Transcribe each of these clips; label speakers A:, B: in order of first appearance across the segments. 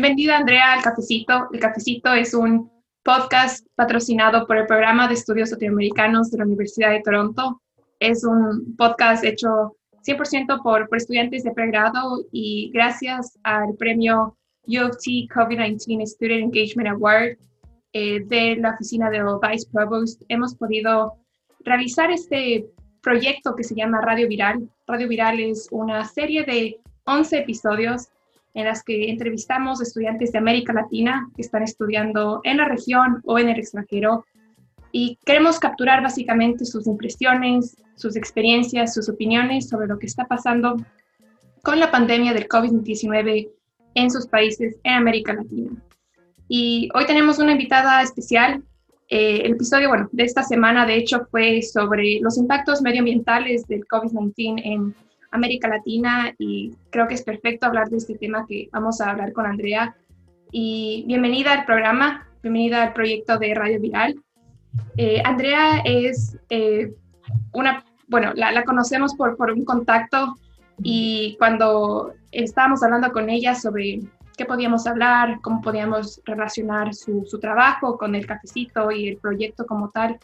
A: bienvenida Andrea al Cafecito. El Cafecito es un podcast patrocinado por el Programa de Estudios Latinoamericanos de la Universidad de Toronto. Es un podcast hecho 100% por, por estudiantes de pregrado y gracias al premio U of T COVID-19 Student Engagement Award eh, de la oficina del Vice Provost hemos podido realizar este proyecto que se llama Radio Viral. Radio Viral es una serie de 11 episodios en las que entrevistamos estudiantes de América Latina que están estudiando en la región o en el extranjero y queremos capturar básicamente sus impresiones, sus experiencias, sus opiniones sobre lo que está pasando con la pandemia del COVID-19 en sus países en América Latina. Y hoy tenemos una invitada especial. Eh, el episodio, bueno, de esta semana, de hecho, fue sobre los impactos medioambientales del COVID-19 en América Latina y creo que es perfecto hablar de este tema que vamos a hablar con Andrea. Y bienvenida al programa, bienvenida al proyecto de Radio Viral. Eh, Andrea es eh, una, bueno, la, la conocemos por, por un contacto y cuando estábamos hablando con ella sobre qué podíamos hablar, cómo podíamos relacionar su, su trabajo con el cafecito y el proyecto como tal.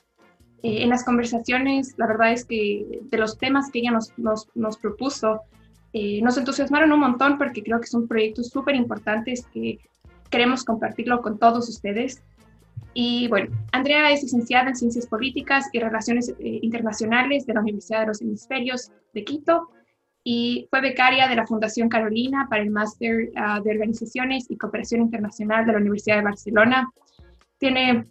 A: Eh, en las conversaciones, la verdad es que de los temas que ella nos, nos, nos propuso, eh, nos entusiasmaron un montón porque creo que son proyectos súper importantes que queremos compartirlo con todos ustedes. Y bueno, Andrea es licenciada en Ciencias Políticas y Relaciones eh, Internacionales de la Universidad de los Hemisferios de Quito y fue becaria de la Fundación Carolina para el Máster ah, de Organizaciones y Cooperación Internacional de la Universidad de Barcelona. Tiene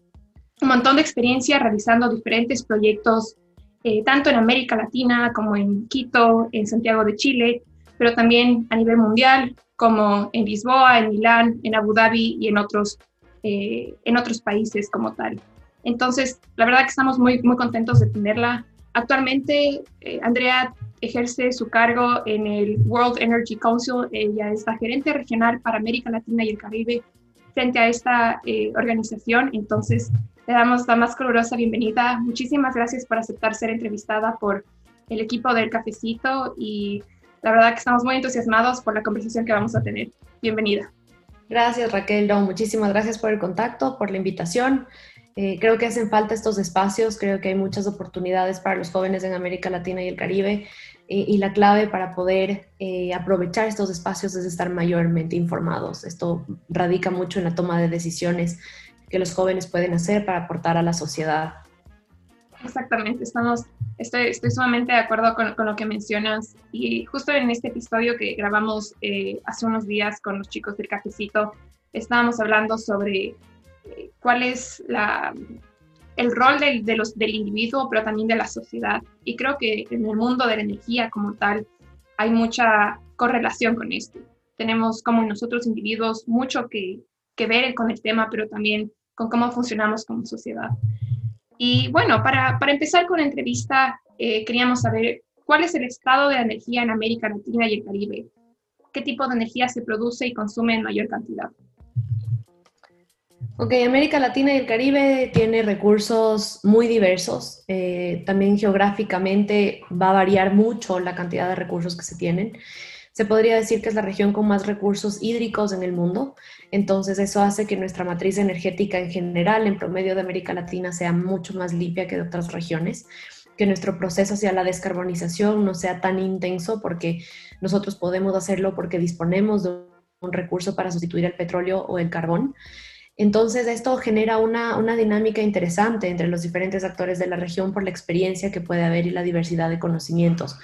A: un montón de experiencia realizando diferentes proyectos, eh, tanto en América Latina como en Quito, en Santiago de Chile, pero también a nivel mundial, como en Lisboa, en Milán, en Abu Dhabi y en otros, eh, en otros países como tal. Entonces, la verdad que estamos muy, muy contentos de tenerla. Actualmente, eh, Andrea ejerce su cargo en el World Energy Council. Ella es la gerente regional para América Latina y el Caribe frente a esta eh, organización. Entonces, le damos la más calurosa bienvenida. Muchísimas gracias por aceptar ser entrevistada por el equipo del cafecito y la verdad que estamos muy entusiasmados por la conversación que vamos a tener. Bienvenida.
B: Gracias Raquel, muchísimas gracias por el contacto, por la invitación. Eh, creo que hacen falta estos espacios, creo que hay muchas oportunidades para los jóvenes en América Latina y el Caribe eh, y la clave para poder eh, aprovechar estos espacios es estar mayormente informados. Esto radica mucho en la toma de decisiones que los jóvenes pueden hacer para aportar a la sociedad.
A: Exactamente, estamos, estoy, estoy sumamente de acuerdo con, con, lo que mencionas y justo en este episodio que grabamos hace unos días con los chicos del cafecito, estábamos hablando sobre cuál es la, el rol del, del individuo, pero también de la sociedad. Y creo que en el mundo de la energía como tal hay mucha correlación con esto. Tenemos como nosotros individuos mucho que, que ver con el tema, pero también con cómo funcionamos como sociedad. Y bueno, para, para empezar con la entrevista, eh, queríamos saber cuál es el estado de la energía en América Latina y el Caribe. ¿Qué tipo de energía se produce y consume en mayor cantidad?
B: Ok, América Latina y el Caribe tiene recursos muy diversos. Eh, también geográficamente va a variar mucho la cantidad de recursos que se tienen. Se podría decir que es la región con más recursos hídricos en el mundo. Entonces eso hace que nuestra matriz energética en general, en promedio de América Latina, sea mucho más limpia que de otras regiones que nuestro proceso hacia la descarbonización no sea tan intenso porque nosotros podemos hacerlo porque disponemos de un recurso para sustituir el petróleo o el carbón. Entonces, esto genera una, dinámica interesante entre los diferentes actores de la región por la experiencia que puede haber y la diversidad de conocimientos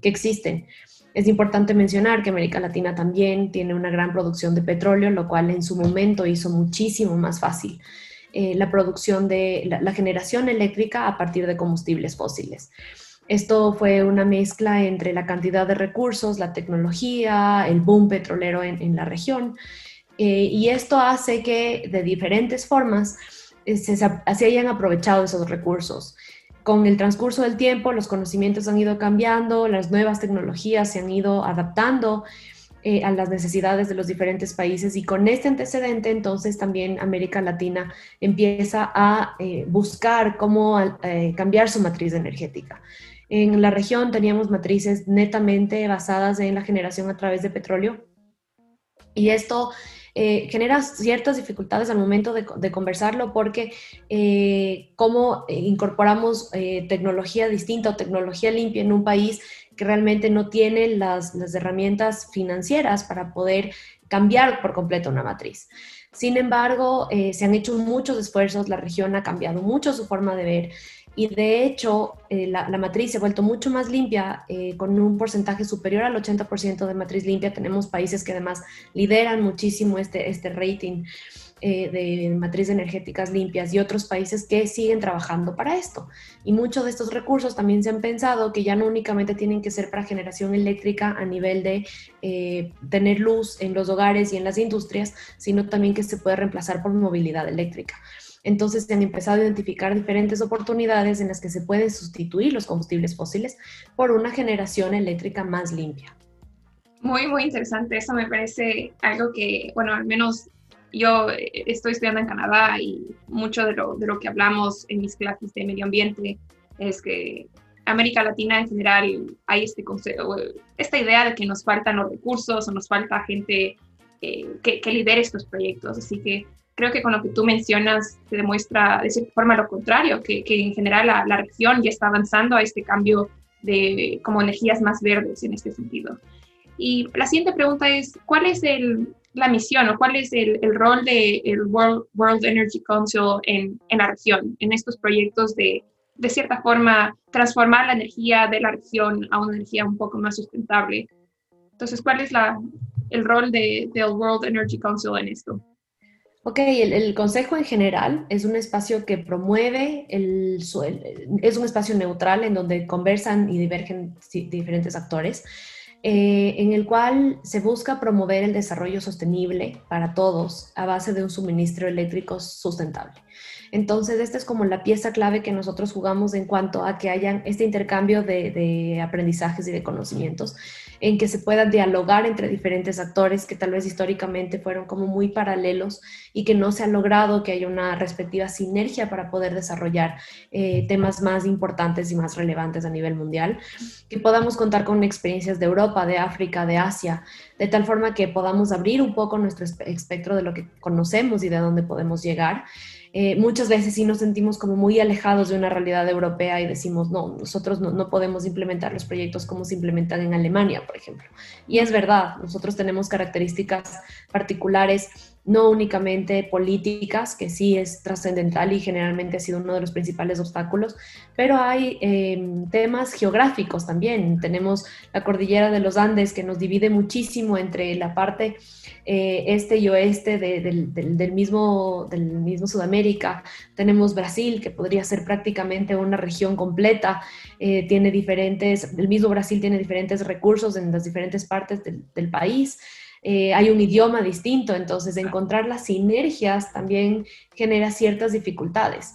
B: que existen. Es importante mencionar que América Latina también tiene una gran producción de petróleo, lo cual en su momento hizo muchísimo más fácil eh, la producción de la, generación eléctrica a partir de combustibles fósiles. Esto fue una mezcla entre la cantidad de recursos, la tecnología, el boom petrolero en la región eh, y esto hace que de diferentes formas eh, se, hayan aprovechado esos recursos. Con el transcurso del tiempo, los conocimientos han ido cambiando, las nuevas tecnologías se han ido adaptando eh, a las necesidades de los diferentes países y con este antecedente entonces también América Latina empieza a buscar cómo cambiar su matriz energética. En la región teníamos matrices netamente basadas en la generación a través de petróleo y esto eh, genera ciertas dificultades al momento de, conversarlo porque eh, cómo incorporamos tecnología distinta o tecnología limpia en un país que realmente no tiene las herramientas financieras para poder cambiar por completo una matriz. Sin embargo, se han hecho muchos esfuerzos, la región ha cambiado mucho su forma de ver y de hecho eh, la, matriz se ha vuelto mucho más limpia, eh, con un porcentaje superior al 80% de matriz limpia. Tenemos países que además lideran muchísimo este, este rating eh, de matriz energéticas limpias y otros países que siguen trabajando para esto. Y muchos de estos recursos también se han pensado que ya no únicamente tienen que ser para generación eléctrica a nivel de tener luz en los hogares y en las industrias, sino también que se puede reemplazar por movilidad eléctrica. Entonces se han empezado a identificar diferentes oportunidades en las que se pueden sustituir los combustibles fósiles por una generación eléctrica más limpia.
A: Muy, muy interesante. Eso me parece algo que, bueno, al menos yo estoy estudiando en Canadá y mucho de lo, de lo que hablamos en mis clases de medio ambiente es que América Latina en general hay este concepto, esta idea de que nos faltan los recursos o nos falta gente eh, que, que lidere estos proyectos. Así que creo que con lo que tú mencionas se demuestra de cierta forma lo contrario, que, que en general la, la, región ya está avanzando a este cambio de como energías más verdes en este sentido. Y la siguiente pregunta es, ¿cuál es el, la misión o cuál es el, el rol del el World, Energy Council en, en, la región, en estos proyectos de, de cierta forma, transformar la energía de la región a una energía un poco más sustentable? Entonces, ¿cuál es la, el rol de, del World Energy Council en esto?
B: Ok, el, Consejo en general es un espacio que promueve, el, es un espacio neutral en donde conversan y divergen diferentes actores, eh, en el cual se busca promover el desarrollo sostenible para todos a base de un suministro eléctrico sustentable. Entonces, esta es como la pieza clave que nosotros jugamos en cuanto a que hayan este intercambio de, aprendizajes y de conocimientos en que se pueda dialogar entre diferentes actores que tal vez históricamente fueron como muy paralelos y que no se ha logrado que haya una respectiva sinergia para poder desarrollar eh, temas más importantes y más relevantes a nivel mundial, que podamos contar con experiencias de Europa, de África, de Asia, de tal forma que podamos abrir un poco nuestro espectro de lo que conocemos y de dónde podemos llegar eh, muchas veces sí nos sentimos como muy alejados de una realidad europea y decimos, no, nosotros no, no, podemos implementar los proyectos como se implementan en Alemania, por ejemplo. Y es verdad, nosotros tenemos características particulares no únicamente políticas, que sí es trascendental y generalmente ha sido uno de los principales obstáculos, pero hay em, temas geográficos también. Tenemos la cordillera de los Andes que nos divide muchísimo entre la parte eh, este y oeste del, mismo, del mismo Sudamérica. Tenemos Brasil, que podría ser prácticamente una región completa. Eh, tiene diferentes, el mismo Brasil tiene diferentes recursos en las diferentes partes del país. Eh, hay un idioma distinto, entonces encontrar las sinergias también genera ciertas dificultades.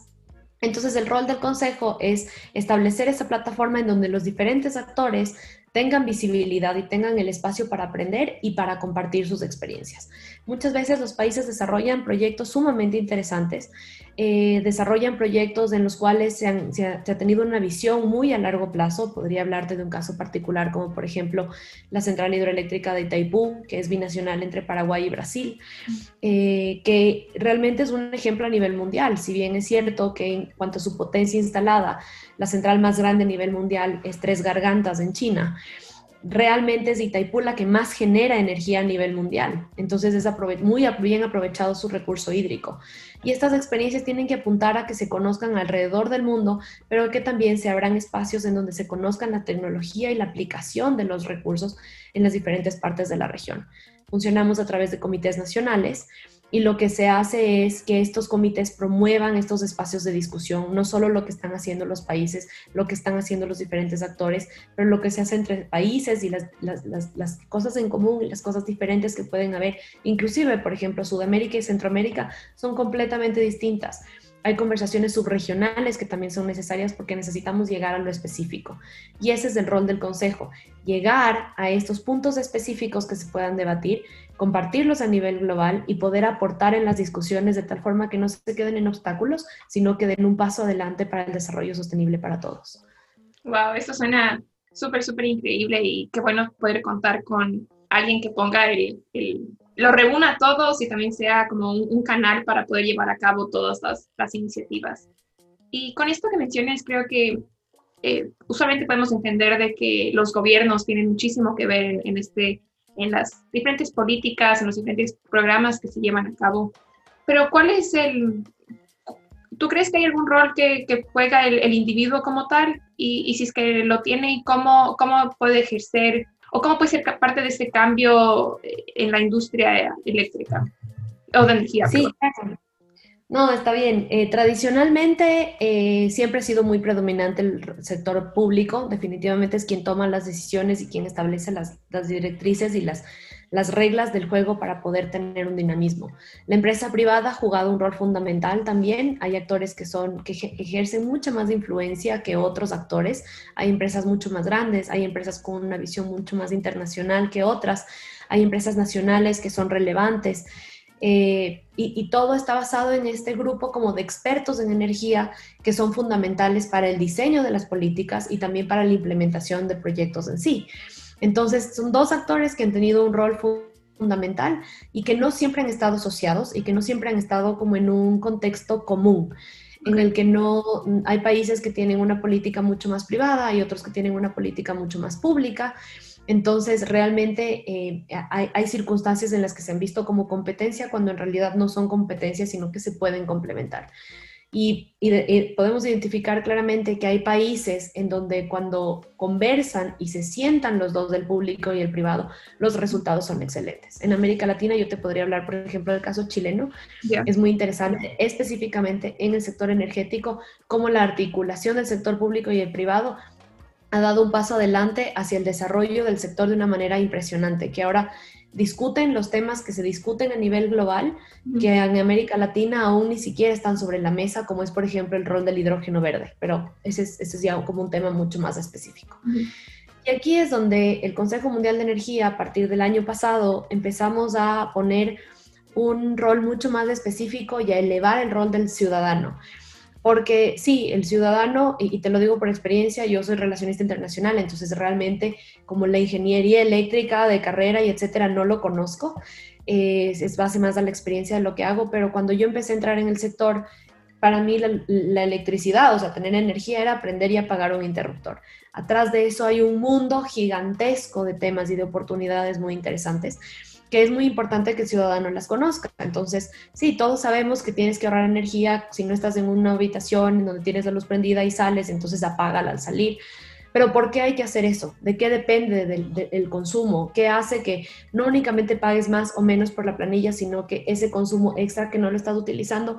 B: Entonces el rol del consejo es establecer esa plataforma en donde los diferentes actores tengan visibilidad y tengan el espacio para aprender y para compartir sus experiencias. Muchas veces los países desarrollan proyectos sumamente interesantes, eh, desarrollan proyectos en los cuales se, ha, tenido una visión muy a largo plazo. Podría hablarte de un caso particular como por ejemplo la central hidroeléctrica de Itaipú, que es binacional entre Paraguay y Brasil, eh, que realmente es un ejemplo a nivel mundial. Si bien es cierto que en cuanto a su potencia instalada, la central más grande a nivel mundial es Tres Gargantas en China. Realmente es Itaipú la que más genera energía a nivel mundial. Entonces es muy bien aprovechado su recurso hídrico. Y estas experiencias tienen que apuntar a que se conozcan alrededor del mundo, pero que también se abran espacios en donde se conozcan la tecnología y la aplicación de los recursos en las diferentes partes de la región. Funcionamos a través de comités nacionales y lo que se hace es que estos comités promuevan estos espacios de discusión, no solo lo que están haciendo los países, lo que están haciendo los diferentes actores, pero lo que se hace entre países y las, cosas en común las cosas diferentes que pueden haber. Inclusive, por ejemplo, Sudamérica y Centroamérica son completamente distintas. Hay conversaciones subregionales que también son necesarias porque necesitamos llegar a lo específico. Y ese es el rol del Consejo, llegar a estos puntos específicos que se puedan debatir, compartirlos a nivel global y poder aportar en las discusiones de tal forma que no se queden en obstáculos, sino que den un paso adelante para el desarrollo sostenible para todos.
A: Wow, eso suena súper, súper increíble y qué bueno poder contar con alguien que ponga el, lo reúna a todos y también sea como un, canal para poder llevar a cabo todas las, iniciativas. Y con esto que mencionas, creo que eh, usualmente podemos entender de que los gobiernos tienen muchísimo que ver en, este, en las diferentes políticas, en los diferentes programas que se llevan a cabo. Pero ¿cuál es el... ¿Tú crees que hay algún rol que, juega el, individuo como tal? Y, y, si es que lo tiene, ¿cómo, cómo puede ejercer o cómo puede ser parte de ese cambio eh, en la industria eléctrica o de energía.
B: Sí, No, está bien. Eh, tradicionalmente eh, siempre ha sido muy predominante el sector público. Definitivamente es quien toma las decisiones y quien establece las, las directrices y las las reglas del juego para poder tener un dinamismo. La empresa privada ha jugado un rol fundamental también. Hay actores que son que ejercen mucha más influencia que otros actores. Hay empresas mucho más grandes, hay empresas con una visión mucho más internacional que otras. Hay empresas nacionales que son relevantes. Eh, y, y, todo está basado en este grupo como de expertos en energía que son fundamentales para el diseño de las políticas y también para la implementación de proyectos en sí. Entonces, son dos actores que han tenido un rol fundamental y que no siempre han estado asociados y que no siempre han estado como en un contexto común en el que no hay países que tienen una política mucho más privada y otros que tienen una política mucho más pública. Entonces, realmente eh, hay, circunstancias en las que se han visto como competencia cuando en realidad no son competencias, sino que se pueden complementar. Y, podemos identificar claramente que hay países en donde cuando conversan y se sientan los dos del público y el privado, los resultados son excelentes. En América Latina yo te podría hablar, por ejemplo, del caso chileno. Es muy interesante, específicamente en el sector energético, cómo la articulación del sector público y el privado ha dado un paso adelante hacia el desarrollo del sector de una manera impresionante, que ahora discuten los temas que se discuten a nivel global, que en América Latina aún ni siquiera están sobre la mesa, como es, por ejemplo, el rol del hidrógeno verde, pero ese es, ese es ya como un tema mucho más específico. Y aquí es donde el Consejo Mundial de Energía, a partir del año pasado, empezamos a poner un rol mucho más específico y a elevar el rol del ciudadano. Porque sí, el ciudadano, y, te lo digo por experiencia, yo soy relacionista internacional, entonces realmente como la ingeniería eléctrica de carrera y etcétera, no lo conozco. es base más a la experiencia de lo que hago, pero cuando yo empecé a entrar en el sector, para mí la, la, electricidad, o sea, tener energía era aprender y apagar un interruptor. Atrás de eso hay un mundo gigantesco de temas y de oportunidades muy interesantes que es muy importante que el ciudadano las conozca. Entonces, sí, todos sabemos que tienes que ahorrar energía si no estás en una habitación donde tienes la luz prendida y sales, entonces apágala al salir. Pero ¿por qué hay que hacer eso? ¿De qué depende del, consumo? ¿Qué hace que no únicamente pagues más o menos por la planilla, sino que ese consumo extra que no lo estás utilizando,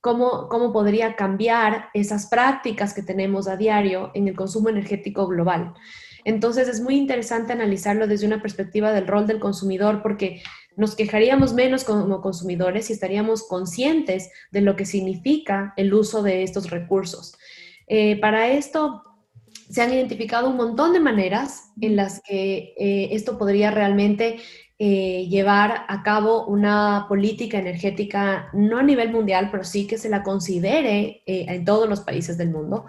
B: cómo, cómo podría cambiar esas prácticas que tenemos a diario en el consumo energético global? Entonces es muy interesante analizarlo desde una perspectiva del rol del consumidor porque nos quejaríamos menos como consumidores y estaríamos conscientes de lo que significa el uso de estos recursos. Eh, para esto se han identificado un montón de maneras en las que eh, esto podría realmente eh, llevar a cabo una política energética, no a nivel mundial, pero sí que se la considere en todos los países del mundo.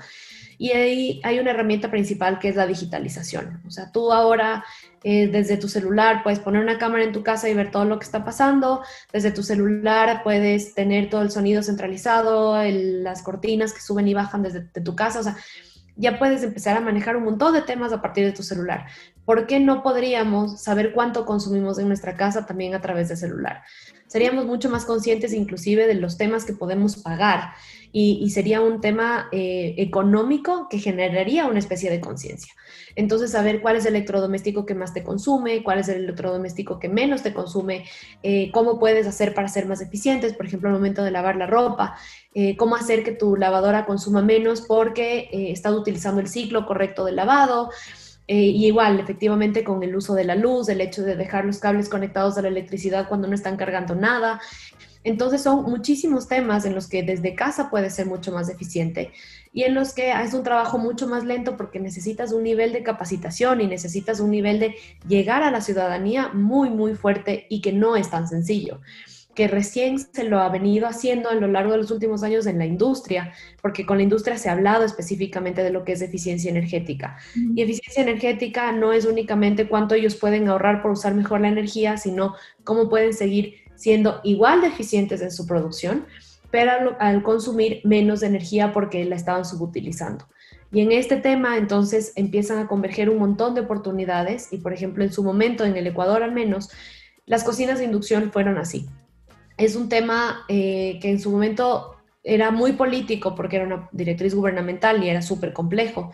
B: Y ahí hay una herramienta principal que es la digitalización. O sea, tú ahora eh, desde tu celular puedes poner una cámara en tu casa y ver todo lo que está pasando. Desde tu celular puedes tener todo el sonido centralizado, las cortinas que suben y bajan desde tu casa. O sea, ya puedes empezar a manejar un montón de temas a partir de tu celular. ¿Por qué no podríamos saber cuánto consumimos en nuestra casa también a través del celular? Seríamos mucho más conscientes inclusive de los temas que podemos pagar y, sería un tema eh, económico que generaría una especie de conciencia. Entonces, saber cuál es el electrodoméstico que más te consume, cuál es el electrodoméstico que menos te consume, eh, cómo puedes hacer para ser más eficientes, por ejemplo, al momento de lavar la ropa, eh, cómo hacer que tu lavadora consuma menos porque estás utilizando el ciclo correcto de lavado. y igual, efectivamente, con el uso de la luz, el hecho de dejar los cables conectados a la electricidad cuando no están cargando nada, entonces son muchísimos temas en los que desde casa puede ser mucho más eficiente y en los que es un trabajo mucho más lento porque necesitas un nivel de capacitación y necesitas un nivel de llegar a la ciudadanía muy, muy fuerte y que no es tan sencillo. que recién se lo ha venido haciendo a lo largo de los últimos años en la industria, porque con la industria se ha hablado específicamente de lo que es eficiencia energética. Y eficiencia energética no es únicamente cuánto ellos pueden ahorrar por usar mejor la energía, sino cómo pueden seguir siendo igual de eficientes en su producción, pero al, consumir menos energía porque la estaban subutilizando. Y en este tema, entonces, empiezan a converger un montón de oportunidades y, por ejemplo, en su momento, en el Ecuador al menos, las cocinas de inducción fueron así es un tema eh, que en su momento era muy político porque era una directriz gubernamental y era súper complejo.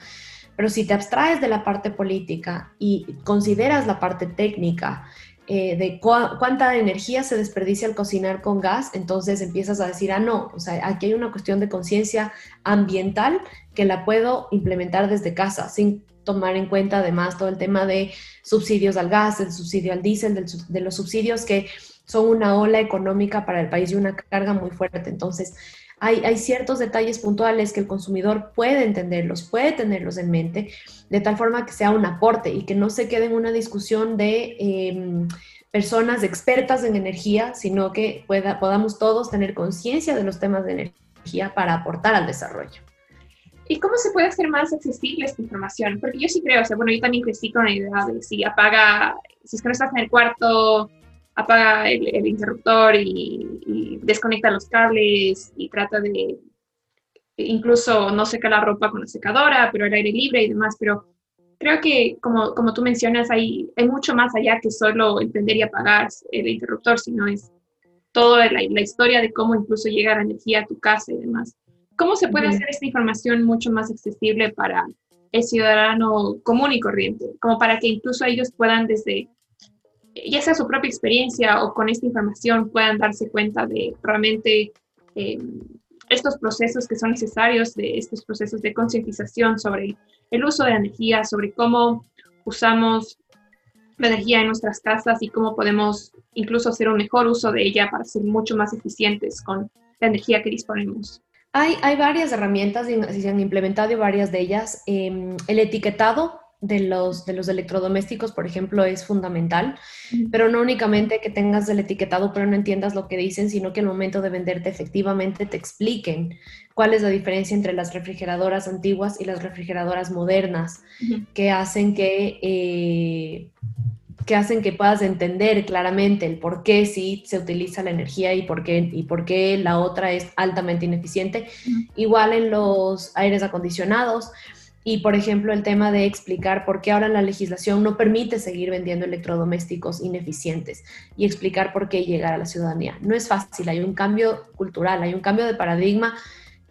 B: Pero si te abstraes de la parte política y consideras la parte técnica eh, de cuánta energía se desperdicia al cocinar con gas, entonces empiezas a decir, ah, no, o sea, aquí hay una cuestión de conciencia ambiental que la puedo implementar desde casa, sin tomar en cuenta además todo el tema de subsidios al gas, el subsidio al diésel, de los subsidios que son una ola económica para el país y una carga muy fuerte. Entonces, hay, hay, ciertos detalles puntuales que el consumidor puede entenderlos, puede tenerlos en mente, de tal forma que sea un aporte y que no se quede en una discusión de em, personas expertas en energía, sino que pueda, podamos todos tener conciencia de los temas de energía para aportar al desarrollo.
A: ¿Y cómo se puede hacer más accesible esta información? Porque yo sí creo, o sea, bueno, yo también crecí con la idea de si apaga, si es que no estás en el cuarto, apaga el, interruptor y, desconecta los cables y trata de incluso no seca la ropa con la secadora, pero el aire libre y demás, pero creo que como, como tú mencionas, hay, hay mucho más allá que solo entender y apagar el interruptor, sino es toda la, historia de cómo incluso llega la energía a tu casa y demás. ¿Cómo se puede hacer esta información mucho más accesible para el ciudadano común y corriente? Como para que incluso ellos puedan desde ya sea su propia experiencia o con esta información puedan darse cuenta de realmente eh, estos procesos que son necesarios, de estos procesos de concientización sobre el uso de la energía, sobre cómo usamos la energía en nuestras casas y cómo podemos incluso hacer un mejor uso de ella para ser mucho más eficientes con la energía que disponemos.
B: Hay, hay varias herramientas se han implementado varias de ellas. Em, el etiquetado de los, de los electrodomésticos, por ejemplo, es fundamental, pero no únicamente que tengas el etiquetado pero no entiendas lo que dicen, sino que al momento de venderte efectivamente te expliquen cuál es la diferencia entre las refrigeradoras antiguas y las refrigeradoras modernas, que hacen que... Eh, que hacen que puedas entender claramente el por qué sí se utiliza la energía y por qué, y por qué la otra es altamente ineficiente. Igual en los aires acondicionados, y, por ejemplo, el tema de explicar por qué ahora la legislación no permite seguir vendiendo electrodomésticos ineficientes y explicar por qué llegar a la ciudadanía. No es fácil, hay un cambio cultural, hay un cambio de paradigma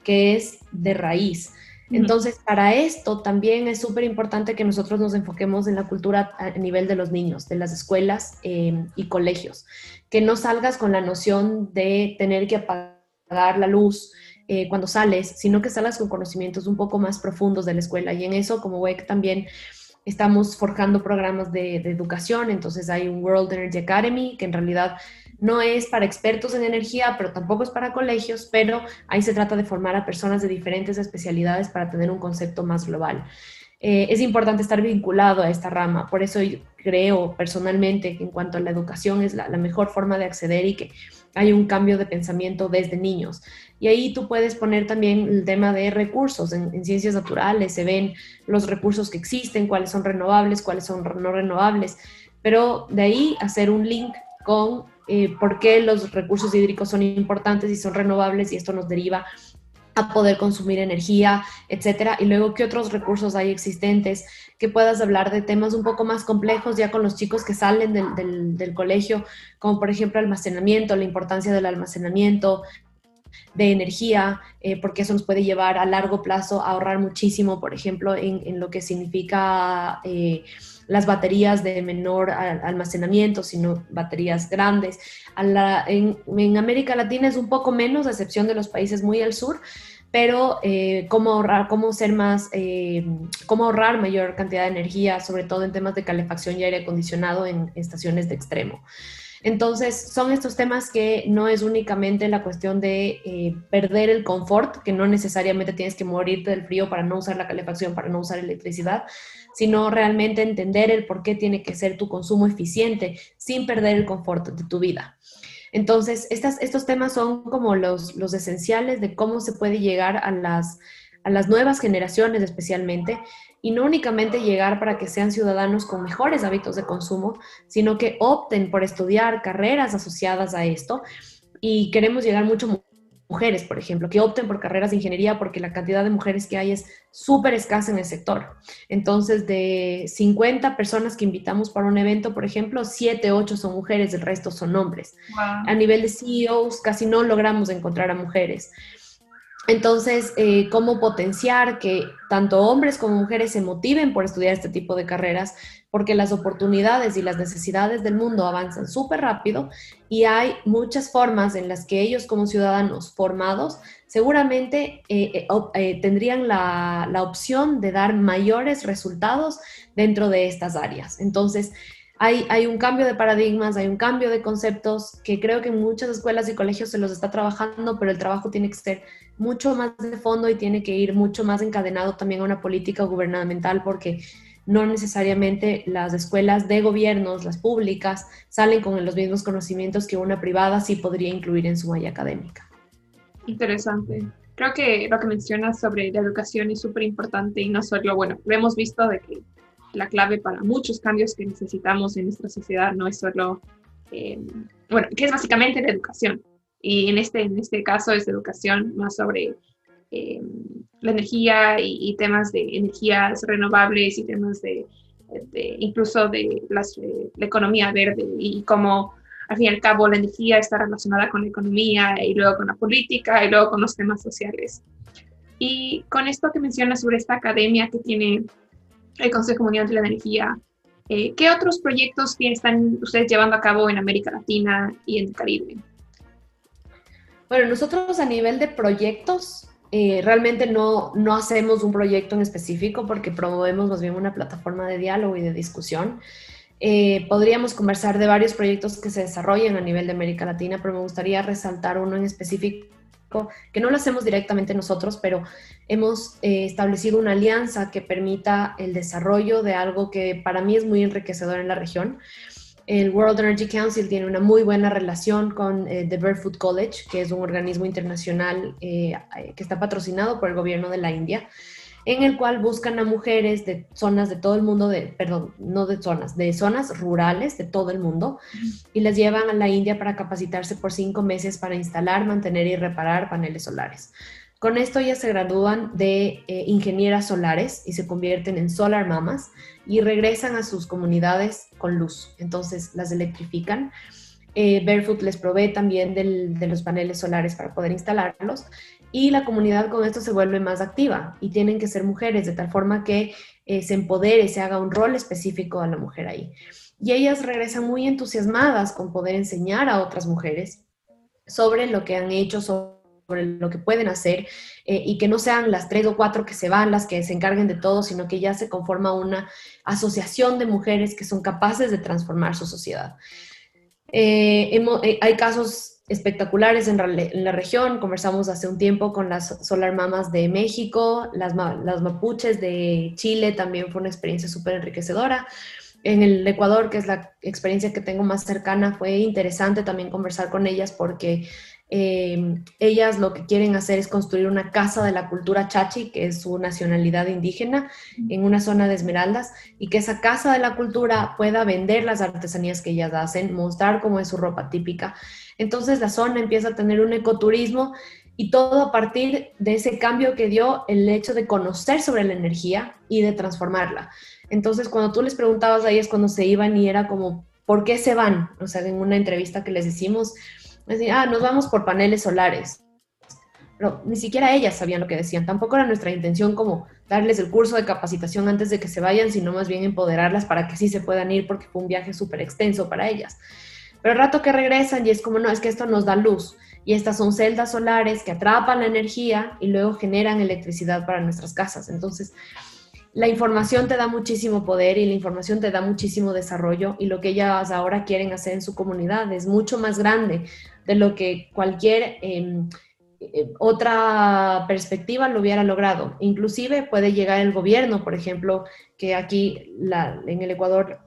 B: que es de raíz. Entonces, para esto también es súper importante que nosotros nos enfoquemos en la cultura a nivel de los niños, de las escuelas em, y colegios, que no salgas con la noción de tener que apagar la luz, eh, cuando sales, sino que salgas con conocimientos un poco más profundos de la escuela. Y en eso, como WEC, también estamos forjando programas de, educación. Entonces hay un World Energy Academy, que en realidad no es para expertos en energía, pero tampoco es para colegios, pero ahí se trata de formar a personas de diferentes especialidades para tener un concepto más global. Eh, es importante estar vinculado a esta rama, por eso yo creo personalmente que en cuanto a la educación es la, la mejor forma de acceder y que hay un cambio de pensamiento desde niños. Y ahí tú puedes poner también el tema de recursos. En, ciencias naturales se ven los recursos que existen, cuáles son renovables, cuáles son no renovables. Pero de ahí hacer un link con eh, por qué los recursos hídricos son importantes y son renovables y esto nos deriva a poder consumir energía, etcétera. Y luego, ¿qué otros recursos hay existentes? Que puedas hablar de temas un poco más complejos ya con los chicos que salen del, del colegio, como por ejemplo almacenamiento, la importancia del almacenamiento, de energía, eh, porque eso nos puede llevar a largo plazo a ahorrar muchísimo, por ejemplo, en, lo que significa eh, las baterías de menor almacenamiento, sino baterías grandes. en, América Latina es un poco menos, a excepción de los países muy al sur, pero eh, cómo ahorrar, ser más, cómo ahorrar mayor cantidad de energía, sobre todo en temas de calefacción y aire acondicionado en estaciones de extremo. Entonces, son estos temas que no es únicamente la cuestión de eh, perder el confort, que no necesariamente tienes que morirte del frío para no usar la calefacción, para no usar electricidad, sino realmente entender el por qué tiene que ser tu consumo eficiente sin perder el confort de tu vida. Entonces, estos temas son como los, los esenciales de cómo se puede llegar a las, a las nuevas generaciones especialmente, y no únicamente llegar para que sean ciudadanos con mejores hábitos de consumo, sino que opten por estudiar carreras asociadas a esto. Y queremos llegar mucho mujeres, por ejemplo, que opten por carreras de ingeniería porque la cantidad de mujeres que hay es súper escasa en el sector. Entonces, de 50 personas que invitamos para un evento, por ejemplo, 7, 8 son mujeres, el resto son hombres. A nivel de CEOs, casi no logramos encontrar a mujeres. Entonces, eh, cómo potenciar que tanto hombres como mujeres se motiven por estudiar este tipo de carreras, porque las oportunidades y las necesidades del mundo avanzan súper rápido y hay muchas formas en las que ellos como ciudadanos formados seguramente eh, eh, tendrían la, la opción de dar mayores resultados dentro de estas áreas. Entonces, hay, un cambio de paradigmas, hay un cambio de conceptos que creo que en muchas escuelas y colegios se los está trabajando, pero el trabajo tiene que ser mucho más de fondo y tiene que ir mucho más encadenado también a una política gubernamental porque no necesariamente las escuelas de gobiernos, las públicas, salen con los mismos conocimientos que una privada sí podría incluir en su malla académica.
A: Interesante. Creo que lo que mencionas sobre la educación es súper importante y no solo, bueno, lo hemos visto de que la clave para muchos cambios que necesitamos en nuestra sociedad no es solo, eh, bueno, que es básicamente la educación. Y en este, en este caso es educación más sobre eh, la energía y, temas de energías renovables y temas de, incluso de las, eh, la economía verde y cómo al fin y al cabo la energía está relacionada con la economía y luego con la política y luego con los temas sociales. Y con esto que mencionas sobre esta academia que tiene el Consejo Mundial de la Energía. Eh, ¿Qué otros proyectos están ustedes llevando a cabo en América Latina y en el Caribe?
B: Bueno, nosotros a nivel de proyectos, eh, realmente no, no hacemos un proyecto en específico porque promovemos más bien una plataforma de diálogo y de discusión. Eh, podríamos conversar de varios proyectos que se desarrollan a nivel de América Latina, pero me gustaría resaltar uno en específico que no lo hacemos directamente nosotros, pero hemos eh, establecido una alianza que permita el desarrollo de algo que para mí es muy enriquecedor en la región. El World Energy Council tiene una muy buena relación con eh, The Barefoot College, que es un organismo internacional eh, que está patrocinado por el gobierno de la India en el cual buscan a mujeres de zonas de todo el mundo, de, perdón, no de zonas, de zonas rurales de todo el mundo, y las llevan a la India para capacitarse por cinco meses para instalar, mantener y reparar paneles solares. Con esto ellas se gradúan de eh, ingenieras solares y se convierten en solar mamas y regresan a sus comunidades con luz. Entonces las electrifican. Eh, Barefoot les provee también de los paneles solares para poder instalarlos y la comunidad con esto se vuelve más activa y tienen que ser mujeres de tal forma que eh, se empodere, se haga un rol específico a la mujer ahí. Y ellas regresan muy entusiasmadas con poder enseñar a otras mujeres sobre lo que han hecho, lo que pueden hacer eh, y que no sean las tres o cuatro que se van las que se encarguen de todo, sino que ya se conforma una asociación de mujeres que son capaces de transformar su sociedad. Eh, hay casos espectaculares en, la región. Conversamos hace un tiempo con las Solar Mamas de México, las, las mapuches de Chile, también fue una experiencia súper enriquecedora. En el Ecuador, que es la experiencia que tengo más cercana, fue interesante también conversar con ellas porque eh, ellas lo que quieren hacer es construir una casa de la cultura chachi, que es su nacionalidad indígena, en una zona de Esmeraldas, y que esa casa de la cultura pueda vender las artesanías que ellas hacen, mostrar cómo es su ropa típica. Entonces la zona empieza a tener un ecoturismo y todo a partir de ese cambio que dio el hecho de conocer sobre la energía y de transformarla. Entonces cuando tú les preguntabas a ellas cuando se iban y era como, ¿por qué se van? O sea, en una entrevista que les hicimos, decían, ah, nos vamos por paneles solares. Pero ni siquiera ellas sabían lo que decían. Tampoco era nuestra intención como darles el curso de capacitación antes de que se vayan, sino más bien empoderarlas para que sí se puedan ir porque fue un viaje súper extenso para ellas. Pero el rato que regresan y es como, no, es que esto nos da luz. Y estas son celdas solares que atrapan la energía y luego generan electricidad para nuestras casas. Entonces, la información te da muchísimo poder y la información te da muchísimo desarrollo y lo que ellas ahora quieren hacer en su comunidad es mucho más grande de lo que cualquier em, eh, otra perspectiva lo hubiera logrado. Inclusive puede llegar el gobierno, por ejemplo, que aquí en el Ecuador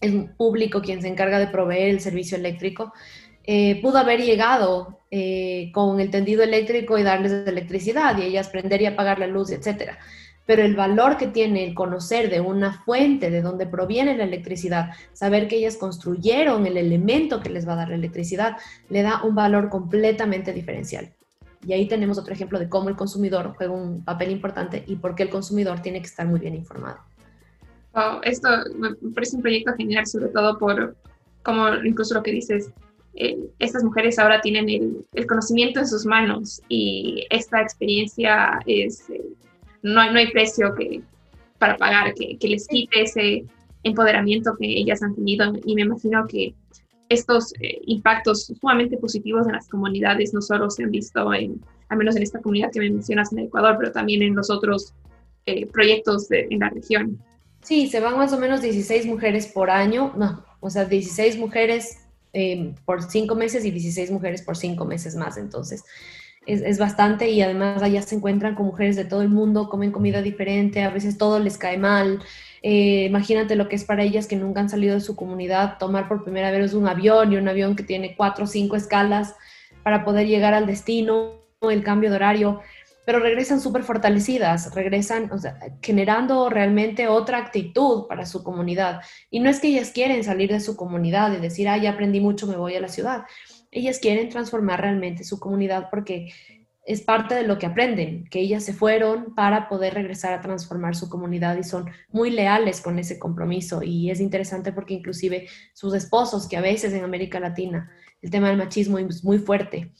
B: es público quien se encarga de proveer el servicio eléctrico. eh, pudo haber llegado eh, con el tendido eléctrico y darles electricidad y ellas prender y apagar la luz, etcétera. Pero el valor que tiene el conocer de una fuente de donde proviene la electricidad, saber que ellas construyeron el elemento que les va a dar la electricidad, le da un valor completamente diferencial. Y ahí tenemos otro ejemplo de cómo el consumidor juega un papel importante y por qué el consumidor tiene que estar muy bien informado.
A: esto me parece un proyecto genial, sobre todo por, como incluso lo que dices, eh, estas mujeres ahora tienen el, conocimiento en sus manos y esta experiencia es, eh, no, hay, no hay precio que, para pagar que, que, les quite ese empoderamiento que ellas han tenido y me imagino que estos eh, impactos sumamente positivos en las comunidades no solo se han visto en, al menos en esta comunidad que me mencionas en Ecuador, pero también en los otros proyectos de, en la región.
B: Sí, se van más o menos 16 mujeres por año, no, o sea, 16 mujeres eh, por cinco meses y 16 mujeres por cinco meses más. Entonces, es, bastante y además allá se encuentran con mujeres de todo el mundo, comen comida diferente, a veces todo les cae mal. Eh, imagínate lo que es para ellas que nunca han salido de su comunidad, tomar por primera vez un avión y un avión que tiene cuatro o cinco escalas para poder llegar al destino, el cambio de horario pero regresan súper fortalecidas, regresan generando realmente otra actitud para su comunidad. Y no es que ellas quieren salir de su comunidad y decir, ah, ya aprendí mucho, me voy a la ciudad. Ellas quieren transformar realmente su comunidad porque es parte de lo que aprenden, que ellas se fueron para poder regresar a transformar su comunidad y son muy leales con ese compromiso. Y es interesante porque inclusive sus esposos, que a veces en América Latina el tema del machismo es muy fuerte,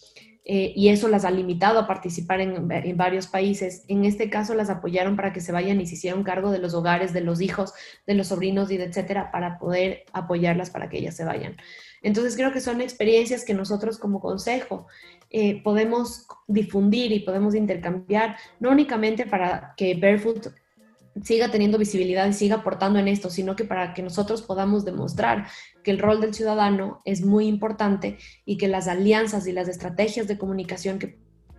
B: eh, y eso las ha limitado a participar en, varios países. En este caso las apoyaron para que se vayan y se hicieran cargo de los hogares, de los hijos, de los sobrinos y de etcétera, para poder apoyarlas para que ellas se vayan. Entonces creo que son experiencias que nosotros como consejo eh, podemos difundir y podemos intercambiar, no únicamente para que Barefoot siga teniendo visibilidad y siga aportando en esto, sino que para que nosotros podamos demostrar que el rol del ciudadano es muy importante y que las alianzas y las estrategias de comunicación que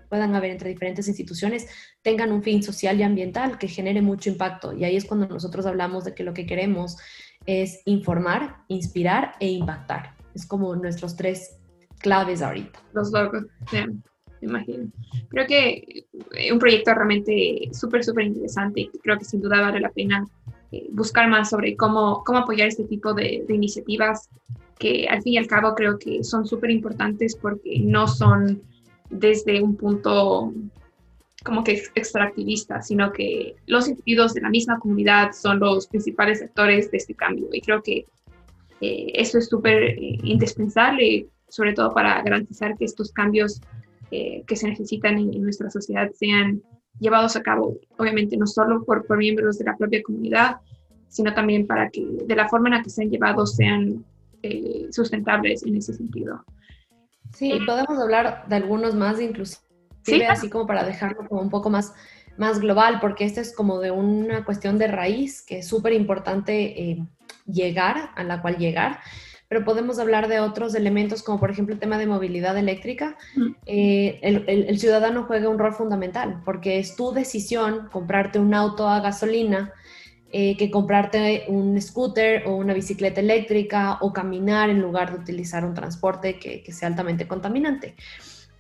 B: puedan haber entre diferentes instituciones tengan un fin social y ambiental que genere mucho impacto. Y ahí es cuando nosotros hablamos de que lo que queremos es informar, inspirar e impactar. Es como nuestros tres claves ahorita.
A: Los logos, me imagino. Creo que un proyecto realmente súper, súper interesante y creo que sin duda vale la pena eh, buscar más sobre cómo, cómo apoyar este tipo de, iniciativas que al fin y al cabo creo que son súper importantes porque no son desde un punto como que extractivista, sino que los individuos de la misma comunidad son los principales actores de este cambio. Y creo que eh, eso es súper eh, indispensable, sobre todo para garantizar que estos cambios que se necesitan en, en, nuestra sociedad sean llevados a cabo, obviamente no solo por, por miembros de la propia comunidad, sino también para que de la forma en la que se han llevado sean eh, sustentables en ese sentido.
B: Sí, podemos hablar de algunos más, inclusive, ¿Sí? así como para dejarlo como un poco más, más global, porque esta es como de una cuestión de raíz que es súper importante eh, llegar, a la cual llegar pero podemos hablar de otros elementos como por ejemplo el tema de movilidad eléctrica. Eh, el, ciudadano juega un rol fundamental porque es tu decisión comprarte un auto a gasolina eh, que comprarte un scooter o una bicicleta eléctrica o caminar en lugar de utilizar un transporte que, sea altamente contaminante.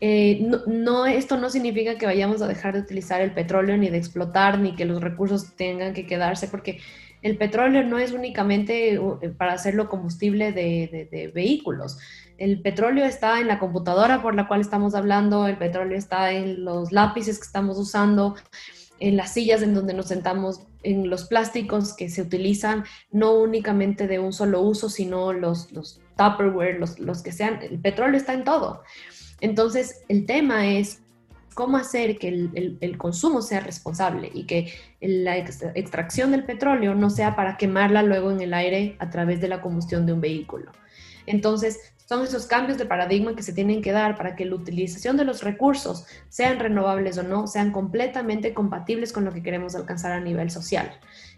B: Eh, no, esto no significa que vayamos a dejar de utilizar el petróleo ni de explotar ni que los recursos tengan que quedarse porque el petróleo no es únicamente uh, para hacerlo combustible de, vehículos. El petróleo está en la computadora por la cual estamos hablando, el petróleo está en los lápices que estamos usando, en las sillas en donde nos sentamos, en los plásticos que se utilizan, no únicamente de un solo uso, sino los, los Tupperware, los, los que sean. El petróleo está en todo. Entonces, el tema es cómo hacer que el, consumo sea responsable y que la extracción del petróleo no sea para quemarla luego en el aire a través de la combustión de un vehículo. Entonces, son esos cambios de paradigma que se tienen que dar para que la utilización de los recursos, sean renovables o no, sean completamente compatibles con lo que queremos alcanzar a nivel social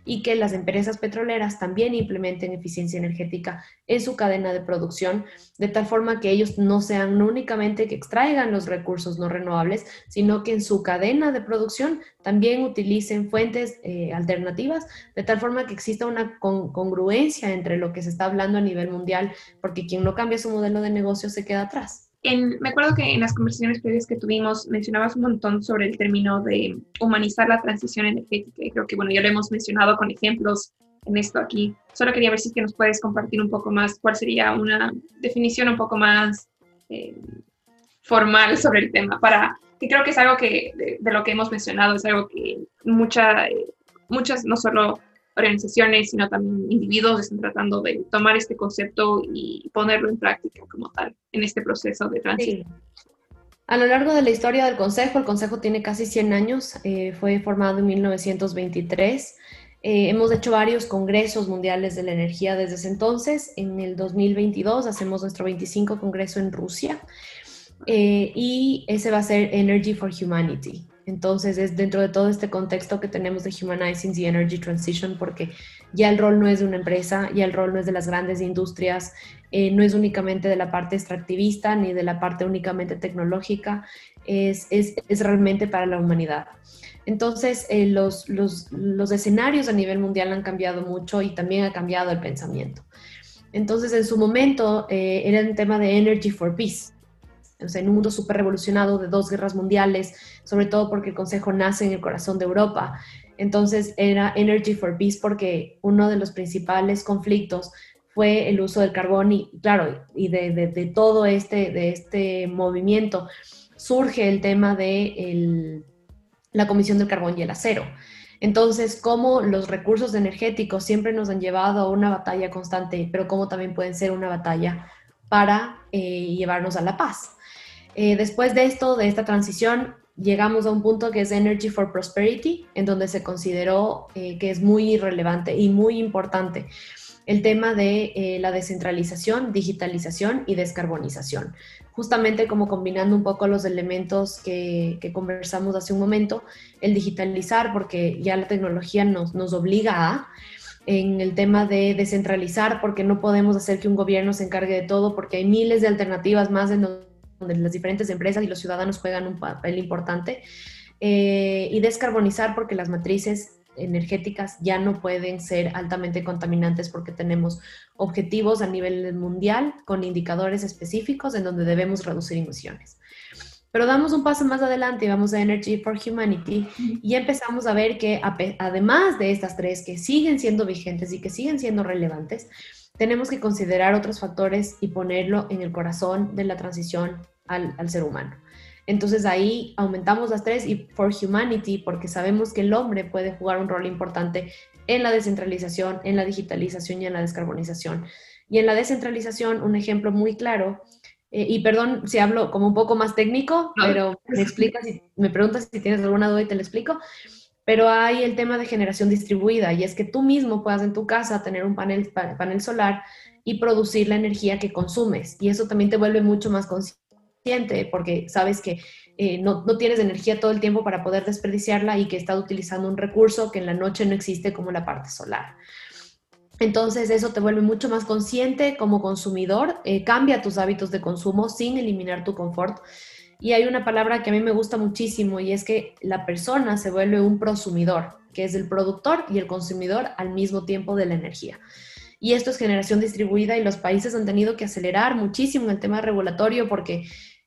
B: y que las empresas petroleras también implementen eficiencia energética en su cadena de producción, de tal forma que ellos no sean únicamente que extraigan los recursos no renovables, sino que en su cadena de producción también utilicen fuentes eh, alternativas, de tal forma que exista una congruencia entre lo que se está hablando a nivel mundial, porque quien no cambia su modelo modelo de negocio se queda atrás.
A: Me acuerdo que en las conversaciones previas que tuvimos mencionabas un montón sobre el término de humanizar la transición energética y creo que, bueno, ya lo hemos mencionado con ejemplos en esto aquí. Solo quería ver si que nos puedes compartir un poco más cuál sería una definición un poco más eh, formal sobre el tema, para que creo que es algo que de, lo que hemos mencionado, es algo que mucha, eh, muchas, no solo organizaciones, sino también individuos están tratando de tomar este concepto y ponerlo en práctica como tal en este proceso de transición.
B: A lo largo de la historia del Consejo, el Consejo tiene casi 100 años, eh, fue formado en 1923. Eh, hemos hecho varios congresos mundiales de la energía desde ese entonces. En el 2022 hacemos nuestro 25 congreso en Rusia eh, y ese va a ser Energy for Humanity. Entonces es dentro de todo este contexto que tenemos de Humanizing the Energy Transition, porque ya el rol no es de una empresa, ya el rol no es de las grandes industrias, eh, no es únicamente de la parte extractivista ni de la parte únicamente tecnológica, es, es, es realmente para la humanidad. Entonces, eh, los, los, los, escenarios a nivel mundial han cambiado mucho y también ha cambiado el pensamiento. Entonces, en su momento eh, era un tema de Energy for Peace o sea, en un mundo súper revolucionado de dos guerras mundiales, sobre todo porque el Consejo nace en el corazón de Europa. Entonces era Energy for Peace porque uno de los principales conflictos fue el uso del carbón y claro, y de, todo este, de este movimiento surge el tema de la Comisión del Carbón y el Acero. Entonces, cómo los recursos energéticos siempre nos han llevado a una batalla constante, pero cómo también pueden ser una batalla para eh, llevarnos a la paz. Eh, después de esto, de esta transición, llegamos a un punto que es Energy for Prosperity, en donde se consideró eh, que es muy relevante y muy importante el tema de eh, la descentralización, digitalización y descarbonización. Justamente como combinando un poco los elementos que, conversamos hace un momento, el digitalizar, porque ya la tecnología nos, nos obliga a, en el tema de descentralizar, porque no podemos hacer que un gobierno se encargue de todo, porque hay miles de alternativas más en donde las diferentes empresas y los ciudadanos juegan un papel importante, eh, y descarbonizar porque las matrices energéticas ya no pueden ser altamente contaminantes porque tenemos objetivos a nivel mundial con indicadores específicos en donde debemos reducir emisiones. Pero damos un paso más adelante y vamos a Energy for Humanity y empezamos a ver que además de estas tres que siguen siendo vigentes y que siguen siendo relevantes, tenemos que considerar otros factores y ponerlo en el corazón de la transición al, ser humano. Entonces ahí aumentamos las tres y for humanity, porque sabemos que el hombre puede jugar un rol importante en la descentralización, en la digitalización y en la descarbonización. Y en la descentralización, un ejemplo muy claro, eh, y perdón si hablo como un poco más técnico, pero me explicas, si, me preguntas si tienes alguna duda y te lo explico, pero hay el tema de generación distribuida y es que tú mismo puedas en tu casa tener un panel, panel solar y producir la energía que consumes y eso también te vuelve mucho más consciente porque sabes que eh, no, no, tienes energía todo el tiempo para poder desperdiciarla y que estás utilizando un recurso que en la noche no existe como la parte solar. Entonces eso te vuelve mucho más consciente como consumidor, eh, cambia tus hábitos de consumo sin eliminar tu confort. Y hay una palabra que a mí me gusta muchísimo y es que la persona se vuelve un prosumidor, que es el productor y el consumidor al mismo tiempo de la energía y esto es generación distribuida y los países han tenido que acelerar muchísimo el tema regulatorio porque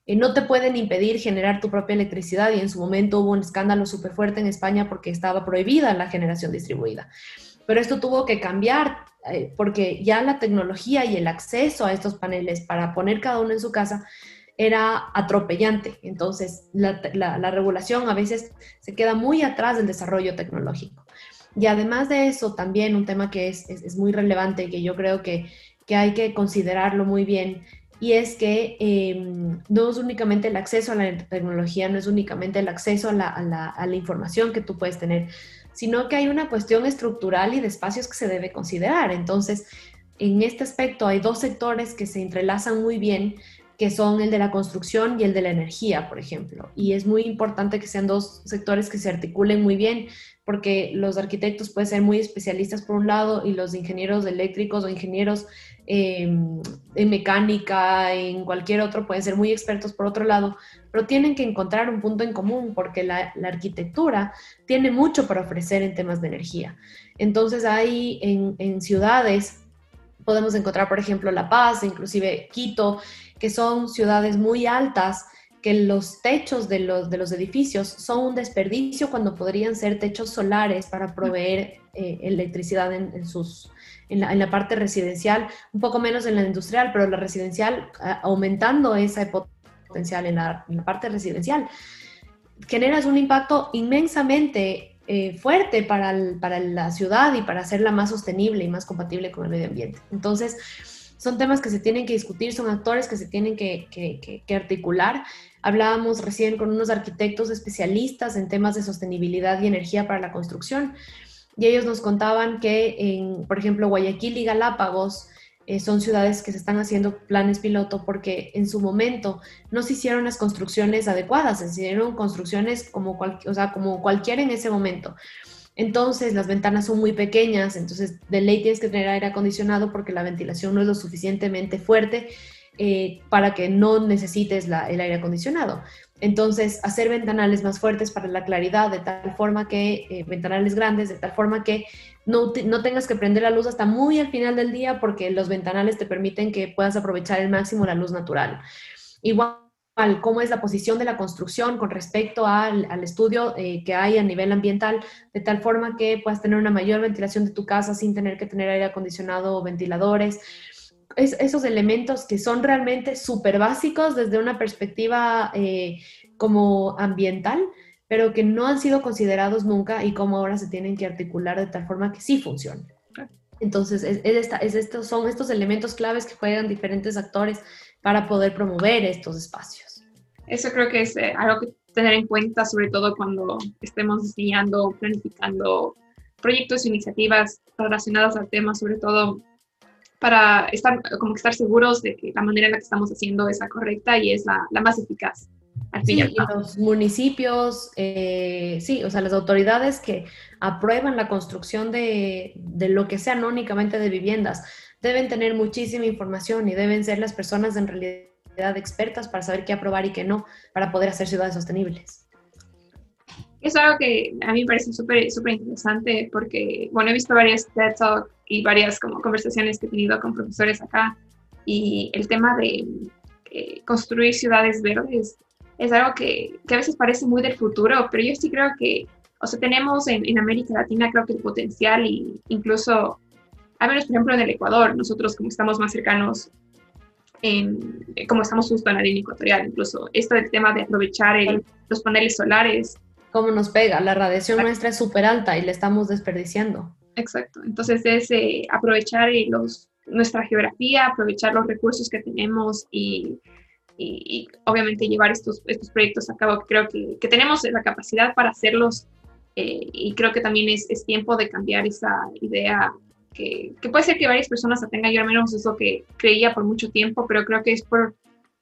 B: eh, no te pueden impedir generar tu propia electricidad y en su momento hubo un escándalo súper fuerte en España porque estaba prohibida la generación distribuida. Pero esto tuvo que cambiar eh, porque ya la tecnología y el acceso a estos paneles para poner cada uno en su casa era atropellante. Entonces, la, la regulación a veces se queda muy atrás del desarrollo tecnológico. Y además de eso, también un tema que es, es, es muy relevante y que yo creo que, que hay que considerarlo muy bien y es que em, no es únicamente el acceso a la tecnología, no es únicamente el acceso a la, a, la, a la, información que tú puedes tener, sino que hay una cuestión estructural y de espacios que se debe considerar. Entonces, en este aspecto hay dos sectores que se entrelazan muy bien, que son el de la construcción y el de la energía, por ejemplo. Y es muy importante que sean dos sectores que se articulen muy bien, porque los arquitectos pueden ser muy especialistas por un lado y los ingenieros eléctricos o ingenieros em, en mecánica, en cualquier otro, pueden ser muy expertos por otro lado, pero tienen que encontrar un punto en común porque la, arquitectura tiene mucho para ofrecer en temas de energía. Entonces hay en, en ciudades Podemos encontrar, por ejemplo, La Paz, inclusive Quito, que son ciudades muy altas que los techos de los, de los edificios son un desperdicio cuando podrían ser techos solares para proveer eh, electricidad en, sus, en la, en, la, parte residencial, un poco menos en la industrial, pero la residencial, aumentando ese potencial en la, en la, parte residencial, generas un impacto inmensamente eh, fuerte para, para la ciudad y para hacerla más sostenible y más compatible con el medio ambiente. Entonces, son temas que se tienen que discutir, son actores que se tienen que, que, que, articular. Hablábamos recién con unos arquitectos especialistas en temas de sostenibilidad y energía para la construcción y ellos nos contaban que, en, por ejemplo, Guayaquil y Galápagos eh, son ciudades que se están haciendo planes piloto porque en su momento no se hicieron las construcciones adecuadas, se hicieron construcciones como, cual, o sea, como cualquiera en ese momento. Entonces las ventanas son muy pequeñas, entonces de ley tienes que tener aire acondicionado porque la ventilación no es lo suficientemente fuerte eh, para que no necesites el aire acondicionado. Entonces, hacer ventanales más fuertes para la claridad, de tal forma que, eh, ventanales grandes, de tal forma que no, no, tengas que prender la luz hasta muy al final del día porque los ventanales te permiten que puedas aprovechar el máximo la luz natural. Igual cómo es la posición de la construcción con respecto al, al estudio eh, que hay a nivel ambiental, de tal forma que puedas tener una mayor ventilación de tu casa sin tener que tener aire acondicionado o ventiladores. Es, esos elementos que son realmente súper básicos desde una perspectiva eh, como ambiental, pero que no han sido considerados nunca y cómo ahora se tienen que articular de tal forma que sí funcionen. Entonces, es, esta, estos, son estos elementos claves que juegan diferentes actores para poder promover estos espacios.
A: Eso creo que es eh, algo que tener en cuenta, sobre todo cuando estemos diseñando, planificando proyectos e iniciativas relacionadas al tema, sobre todo para estar, como estar seguros de que la manera en la que estamos haciendo es la correcta y es la, la más eficaz.
B: Al sí, los municipios, eh, sí, o sea, las autoridades que aprueban la construcción de, de lo que sea, no únicamente de viviendas, deben tener muchísima información y deben ser las personas en realidad expertas para saber qué aprobar y qué no, para poder hacer ciudades sostenibles.
A: Es algo que a mí me parece súper súper interesante porque, bueno, he visto varias TED Talk y varias como conversaciones que he tenido con profesores acá y el tema de eh, construir ciudades verdes es algo que, que, a veces parece muy del futuro, pero yo sí creo que, o sea, tenemos en, en América Latina creo que el potencial y incluso, a menos por ejemplo en el Ecuador, nosotros como estamos más cercanos en, como estamos justo en la línea ecuatorial, incluso esto del tema de aprovechar los paneles solares.
B: ¿Cómo nos pega? La radiación nuestra es súper alta y la estamos desperdiciando.
A: Exacto, entonces es eh, aprovechar los, nuestra geografía, aprovechar los recursos que tenemos y, y, obviamente llevar estos, estos proyectos a cabo. Creo que, que tenemos la capacidad para hacerlos eh, y creo que también es, es, tiempo de cambiar esa idea que, puede ser que varias personas tengan, yo al menos eso que creía por mucho tiempo, pero creo que es por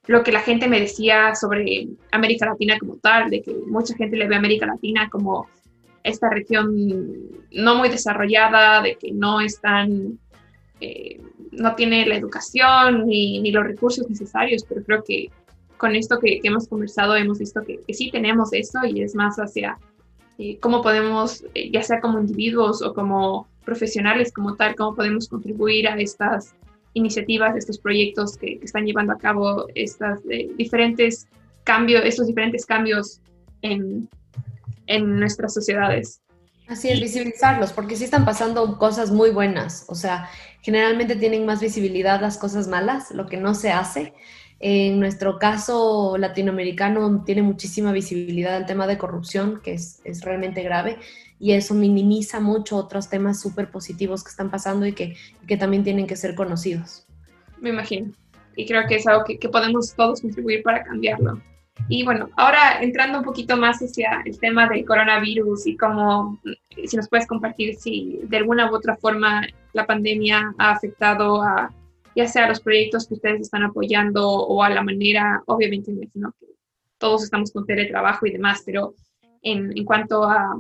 A: lo que la gente me decía sobre América Latina como tal, de que mucha gente le ve a América Latina como esta región no muy desarrollada, de que no están, eh, no tiene la educación ni, los recursos necesarios, pero creo que con esto que, hemos conversado hemos visto que, sí tenemos eso y es más hacia eh, cómo podemos, eh, ya sea como individuos o como profesionales como tal, cómo podemos contribuir a estas iniciativas, estos proyectos que, están llevando a cabo estas diferentes cambios, estos diferentes cambios en, en nuestras sociedades.
B: Así es, visibilizarlos, porque sí están pasando cosas muy buenas. O sea, generalmente tienen más visibilidad las cosas malas, lo que no se hace. En nuestro caso latinoamericano tiene muchísima visibilidad el tema de corrupción, que es, es realmente grave y eso minimiza mucho otros temas súper positivos que están pasando y que, que, también tienen que ser conocidos.
A: Me imagino. Y creo que es algo que, que, podemos todos contribuir para cambiarlo. Y bueno, ahora entrando un poquito más hacia el tema del coronavirus y cómo, si nos puedes compartir si de alguna u otra forma la pandemia ha afectado a ya sea a los proyectos que ustedes están apoyando o a la manera, obviamente me imagino que todos estamos con teletrabajo y demás, pero en, en cuanto a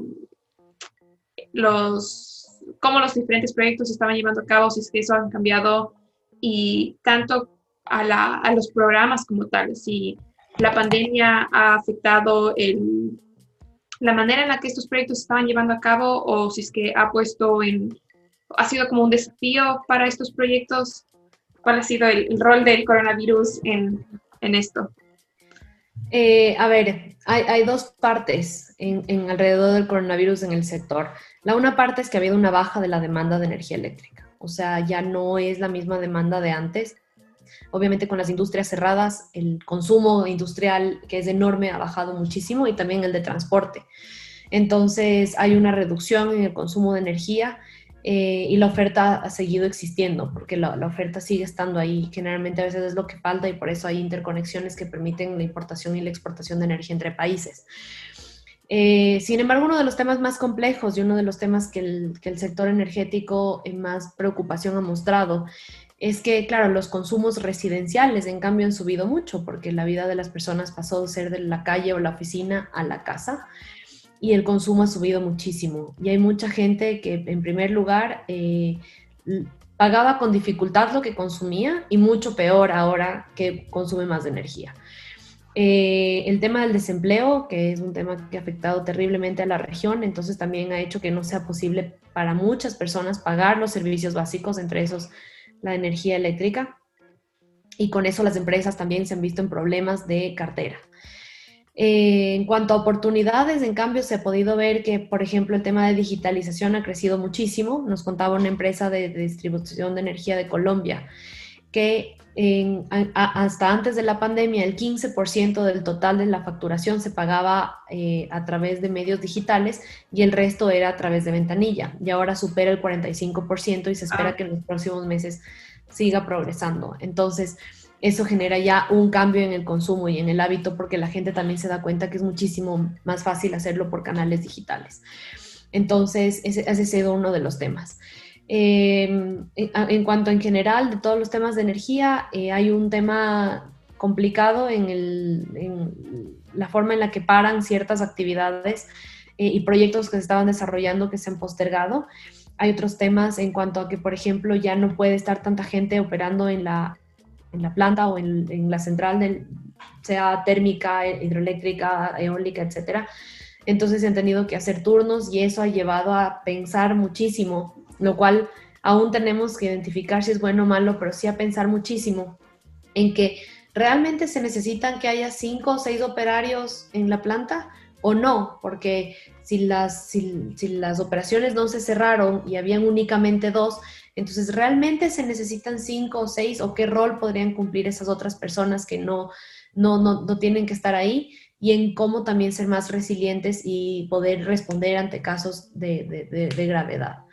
A: los, cómo los diferentes proyectos se estaban llevando a cabo, si es que eso han cambiado y tanto a, la, a los programas como tal, si la pandemia ha afectado el, la manera en la que estos proyectos se estaban llevando a cabo o si es que ha puesto en, ha sido como un desafío para estos proyectos? ¿Cuál ha sido el, rol del coronavirus en, en esto?
B: Eh, a ver, hay, hay, dos partes en, en, alrededor del coronavirus en el sector. La una parte es que ha habido una baja de la demanda de energía eléctrica, o sea, ya no es la misma demanda de antes. Obviamente con las industrias cerradas, el consumo industrial, que es enorme, ha bajado muchísimo y también el de transporte. Entonces hay una reducción en el consumo de energía eh, y la oferta ha seguido existiendo, porque la, oferta sigue estando ahí. Generalmente a veces es lo que falta y por eso hay interconexiones que permiten la importación y la exportación de energía entre países. Eh, sin embargo, uno de los temas más complejos y uno de los temas que el, que el sector energético en más preocupación ha mostrado es que, claro, los consumos residenciales en cambio han subido mucho porque la vida de las personas pasó de ser de la calle o la oficina a la casa y el consumo ha subido muchísimo. Y hay mucha gente que, en primer lugar, eh, pagaba con dificultad lo que consumía y mucho peor ahora que consume más energía. Eh, el tema del desempleo, que es un tema que ha afectado terriblemente a la región, entonces también ha hecho que no sea posible para muchas personas pagar los servicios básicos, entre esos la energía eléctrica. Y con eso las empresas también se han visto en problemas de cartera. Eh, en cuanto a oportunidades, en cambio, se ha podido ver que, por ejemplo, el tema de digitalización ha crecido muchísimo. Nos contaba una empresa de, distribución de energía de Colombia que hasta antes de la pandemia el 15% del total de la facturación se pagaba eh, a través de medios digitales y el resto era a través de ventanilla. Y ahora supera el 45% y se espera ah. que en los próximos meses siga progresando. Entonces, eso genera ya un cambio en el consumo y en el hábito porque la gente también se da cuenta que es muchísimo más fácil hacerlo por canales digitales. Entonces, ese, ha sido uno de los temas. Eh, en cuanto en general de todos los temas de energía, eh, hay un tema complicado en, la forma en la que paran ciertas actividades eh, y proyectos que se estaban desarrollando que se han postergado. Hay otros temas en cuanto a que, por ejemplo, ya no puede estar tanta gente operando en la, en la planta o en, la central, sea térmica, hidroeléctrica, eólica, etcétera. Entonces se han tenido que hacer turnos y eso ha llevado a pensar muchísimo, lo cual aún tenemos que identificar si es bueno o malo, pero sí a pensar muchísimo en que realmente se necesitan que haya cinco o seis operarios en la planta o no, porque si las, si, si las operaciones no se cerraron y habían únicamente dos, entonces, ¿realmente se necesitan cinco o seis o qué rol podrían cumplir esas otras personas que no, no, no, tienen que estar ahí? Y en cómo también ser más resilientes y poder responder ante casos de, de, gravedad.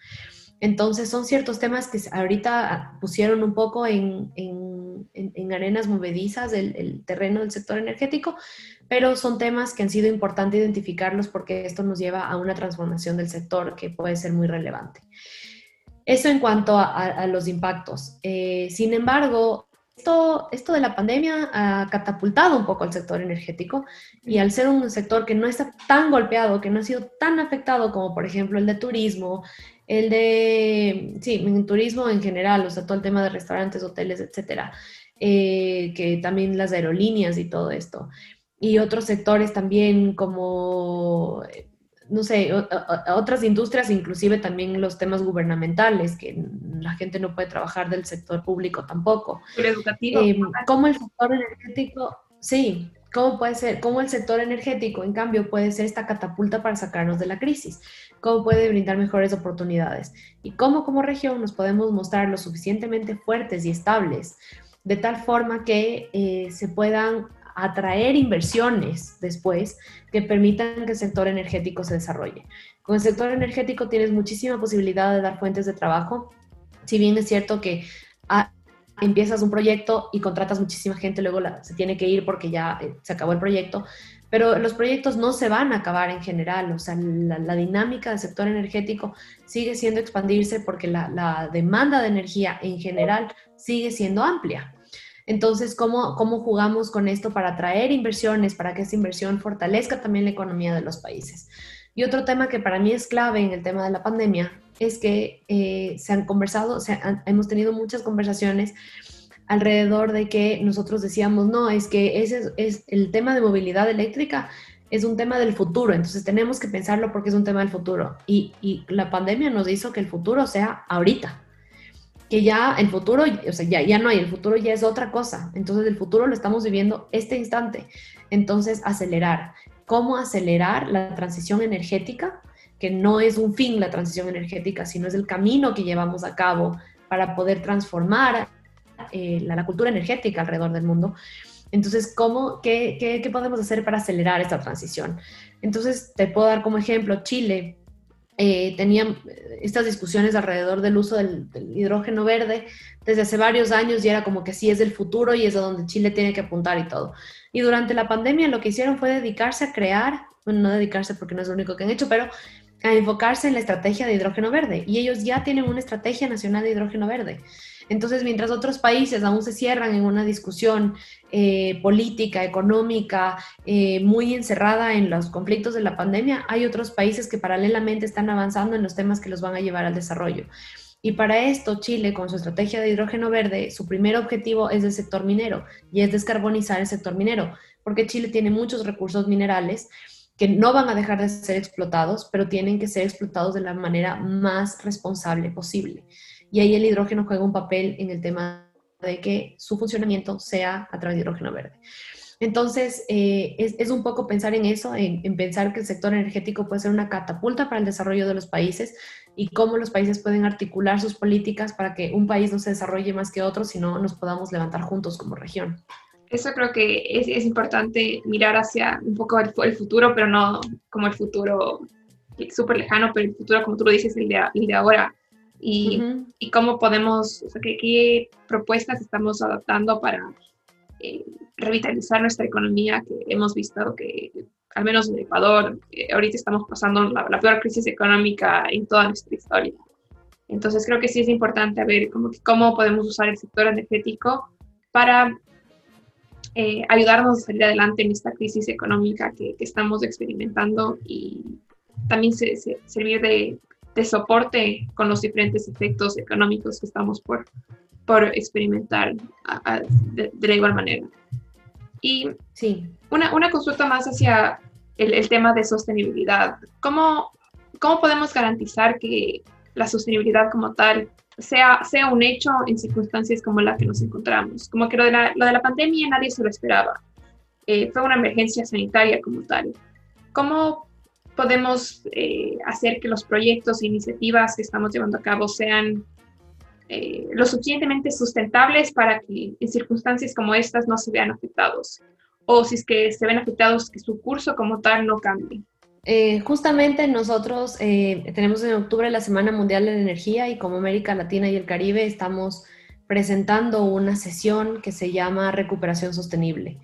B: Entonces, son ciertos temas que ahorita pusieron un poco en, en, en arenas movedizas el, el, terreno del sector energético, pero son temas que han sido importantes identificarlos porque esto nos lleva a una transformación del sector que puede ser muy relevante. Eso en cuanto a, los impactos. Eh, sin embargo, esto, esto de la pandemia ha catapultado un poco al sector energético y al ser un sector que no está tan golpeado, que no ha sido tan afectado como por ejemplo el de turismo, el de, sí, en turismo en general, o sea, todo el tema de restaurantes, hoteles, etcétera, eh, que también las aerolíneas y todo esto. Y otros sectores también como no sé, otras industrias, inclusive también los temas gubernamentales, que la gente no puede trabajar del sector público tampoco.
A: El educativo.
B: Eh, ¿Cómo el sector energético, sí, cómo puede ser, cómo el sector energético, en cambio, puede ser esta catapulta para sacarnos de la crisis? ¿Cómo puede brindar mejores oportunidades? Y cómo como región nos podemos mostrar lo suficientemente fuertes y estables, de tal forma que eh, se puedan atraer inversiones después que permitan que el sector energético se desarrolle. Con el sector energético tienes muchísima posibilidad de dar fuentes de trabajo, si bien es cierto que ah, empiezas un proyecto y contratas muchísima gente, luego se tiene que ir porque ya eh, se acabó el proyecto, pero los proyectos no se van a acabar en general, o sea, la, dinámica del sector energético sigue siendo expandirse porque la demanda de energía en general sigue siendo amplia. Entonces, ¿cómo, ¿cómo jugamos con esto para atraer inversiones, para que esa inversión fortalezca también la economía de los países? Y otro tema que para mí es clave en el tema de la pandemia es que eh, se han conversado, se hemos tenido muchas conversaciones alrededor de que nosotros decíamos, no, es que ese es, el tema de movilidad eléctrica es un tema del futuro, entonces tenemos que pensarlo porque es un tema del futuro. Y, y la pandemia nos hizo que el futuro sea ahorita, que ya el futuro, o sea, ya, ya no hay, el futuro ya es otra cosa, entonces el futuro lo estamos viviendo este instante. Entonces, acelerar. ¿Cómo acelerar la transición energética? Que no es un fin la transición energética, sino es el camino que llevamos a cabo para poder transformar eh, la, cultura energética alrededor del mundo. Entonces, ¿cómo, qué, qué, podemos hacer para acelerar esta transición? Entonces, te puedo dar como ejemplo, Chile eh, tenía estas discusiones alrededor del uso del, hidrógeno verde desde hace varios años y era como que sí es el futuro y es a donde Chile tiene que apuntar y todo. Y durante la pandemia lo que hicieron fue dedicarse a crear, no dedicarse porque no es lo único que han hecho, pero a enfocarse en la estrategia de hidrógeno verde. Y ellos ya tienen una estrategia nacional de hidrógeno verde. Entonces, mientras otros países aún se cierran en una discusión eh, política, económica, eh, muy encerrada en los conflictos de la pandemia, hay otros países que paralelamente están avanzando en los temas que los van a llevar al desarrollo. Y para esto, Chile, con su estrategia de hidrógeno verde, su primer objetivo es el sector minero y es descarbonizar el sector minero, porque Chile tiene muchos recursos minerales que no van a dejar de ser explotados, pero tienen que ser explotados de la manera más responsable posible. Y ahí el hidrógeno juega un papel en el tema de que su funcionamiento sea a través de hidrógeno verde. Entonces, eh, es, un poco pensar en eso, en, pensar que el sector energético puede ser una catapulta para el desarrollo de los países y cómo los países pueden articular sus políticas para que un país no se desarrolle más que otro, sino nos podamos levantar juntos como región.
A: Eso creo que es, es importante mirar hacia un poco el, el, futuro, pero no como el futuro súper lejano, pero el futuro, como tú lo dices, el de, el de ahora y, y cómo podemos, o sea, qué, qué, propuestas estamos adaptando para eh, revitalizar nuestra economía, que hemos visto que, al menos en Ecuador, eh, ahorita estamos pasando la, peor crisis económica en toda nuestra historia. Entonces creo que sí es importante ver cómo, cómo podemos usar el sector energético para eh, ayudarnos a salir adelante en esta crisis económica que, que estamos experimentando y también se, servir de de soporte con los diferentes efectos económicos que estamos por, por experimentar de, la igual manera. Y sí. una, una consulta más hacia el, el, tema de sostenibilidad. ¿Cómo, ¿Cómo podemos garantizar que la sostenibilidad como tal sea, sea un hecho en circunstancias como la que nos encontramos? Como que lo de la, de la pandemia nadie se lo esperaba. Eh, fue una emergencia sanitaria como tal. ¿Cómo podemos eh, hacer que los proyectos e iniciativas que estamos llevando a cabo sean eh, lo suficientemente sustentables para que en circunstancias como estas no se vean afectados o si es que se ven afectados que su curso como tal no cambie.
B: Eh, justamente nosotros tenemos en octubre la Semana Mundial de la Energía y como América Latina y el Caribe estamos presentando una sesión que se llama Recuperación Sostenible.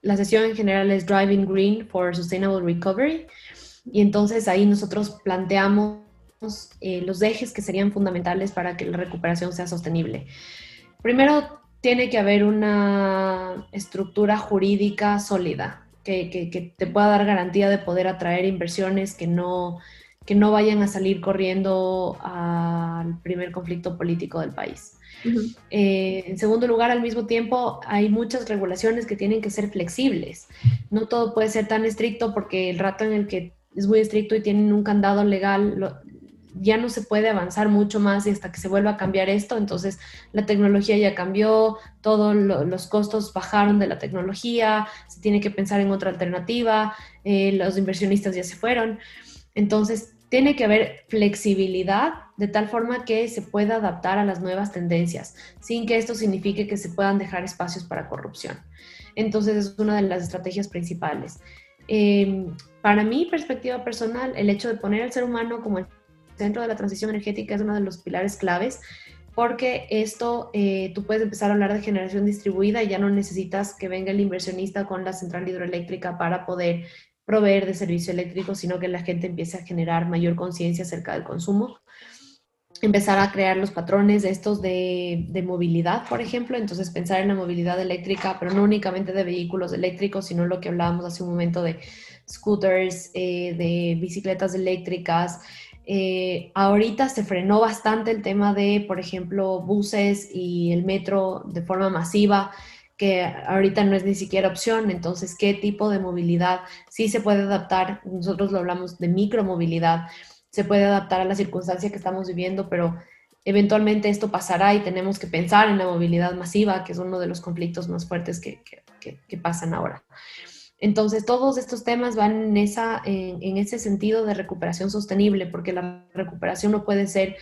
B: La sesión en general es Driving Green for Sustainable Recovery y entonces ahí nosotros planteamos eh, los ejes que serían fundamentales para que la recuperación sea sostenible. Primero, tiene que haber una estructura jurídica sólida que, que, te pueda dar garantía de poder atraer inversiones que no, que no vayan a salir corriendo al primer conflicto político del país. Eh, en segundo lugar, al mismo tiempo, hay muchas regulaciones que tienen que ser flexibles. No todo puede ser tan estricto porque el rato en el que es muy estricto y tienen un candado legal, ya no se puede avanzar mucho más y hasta que se vuelva a cambiar esto. Entonces, la tecnología ya cambió, todos los costos bajaron de la tecnología, se tiene que pensar en otra alternativa, eh, los inversionistas ya se fueron. Entonces, tiene que haber flexibilidad de tal forma que se pueda adaptar a las nuevas tendencias, sin que esto signifique que se puedan dejar espacios para corrupción. Entonces es una de las estrategias principales. Em, para mi perspectiva personal, el hecho de poner al ser humano como el centro de la transición energética es uno de los pilares claves porque esto eh, tú puedes empezar a hablar de generación distribuida y ya no necesitas que venga el inversionista con la central hidroeléctrica para poder proveer de servicio eléctrico, sino que la gente empiece a generar mayor conciencia acerca del consumo. Empezar a crear los patrones estos de, de, movilidad, por ejemplo, entonces pensar en la movilidad eléctrica, pero no únicamente de vehículos eléctricos, sino lo que hablábamos hace un momento de scooters, eh, de bicicletas eléctricas. Eh, ahorita se frenó bastante el tema de, por ejemplo, buses y el metro de forma masiva que ahorita no es ni siquiera opción. Entonces, ¿qué tipo de movilidad sí se puede adaptar? Nosotros lo hablamos de micromovilidad, se puede adaptar a la circunstancia que estamos viviendo, pero eventualmente esto pasará y tenemos que pensar en la movilidad masiva, que es uno de los conflictos más fuertes que, pasan ahora. Entonces, todos estos temas van en, esa, en, ese sentido de recuperación sostenible, porque la recuperación no puede ser,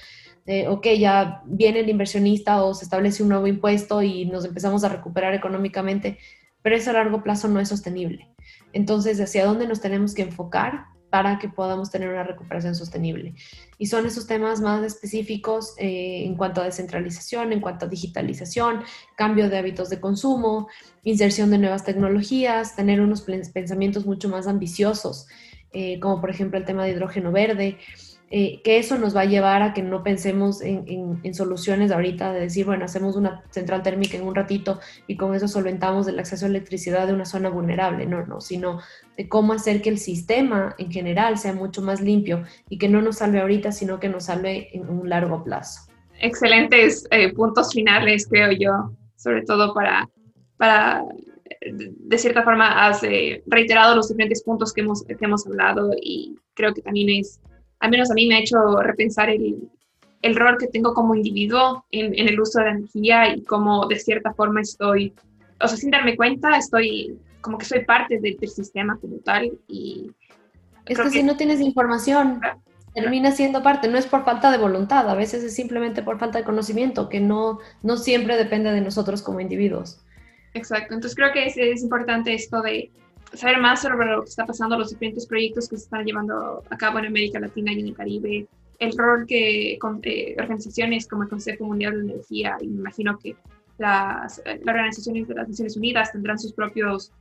B: ok, ya viene el inversionista o se establece un nuevo impuesto y nos empezamos a recuperar económicamente, pero eso a largo plazo no es sostenible. Entonces, ¿hacia dónde nos tenemos que enfocar? Para que podamos tener una recuperación sostenible. Y son esos temas más específicos eh, en cuanto a descentralización, en cuanto a digitalización, cambio de hábitos de consumo, inserción de nuevas tecnologías, tener unos pensamientos mucho más ambiciosos, eh, como por ejemplo el tema de hidrógeno verde. Eh, que eso nos va a llevar a que no pensemos en, soluciones ahorita de decir, bueno, hacemos una central térmica en un ratito y con eso solventamos el acceso a electricidad de una zona vulnerable, no, no, sino de cómo hacer que el sistema en general sea mucho más limpio y que no nos salve ahorita, sino que nos salve en un largo plazo.
A: Excelentes eh, puntos finales, creo yo, sobre todo para, para de cierta forma, has eh, reiterado los diferentes puntos que hemos, que hemos hablado y creo que también es al menos a mí me ha hecho repensar el, el rol que tengo como individuo en, en, el uso de la energía y cómo de cierta forma estoy, o sea, sin darme cuenta, estoy como que soy parte del sistema como tal y...
B: Es que, si no tienes información, termina siendo parte, no es por falta de voluntad, a veces es simplemente por falta de conocimiento, que no, no siempre depende de nosotros como individuos.
A: Exacto, entonces creo que es, es importante esto de saber más sobre lo que está pasando, los diferentes proyectos que se están llevando a cabo en América Latina y en el Caribe, el rol que eh, organizaciones como el Consejo Mundial de Energía, y me imagino que las, organizaciones de las Naciones Unidas tendrán sus propios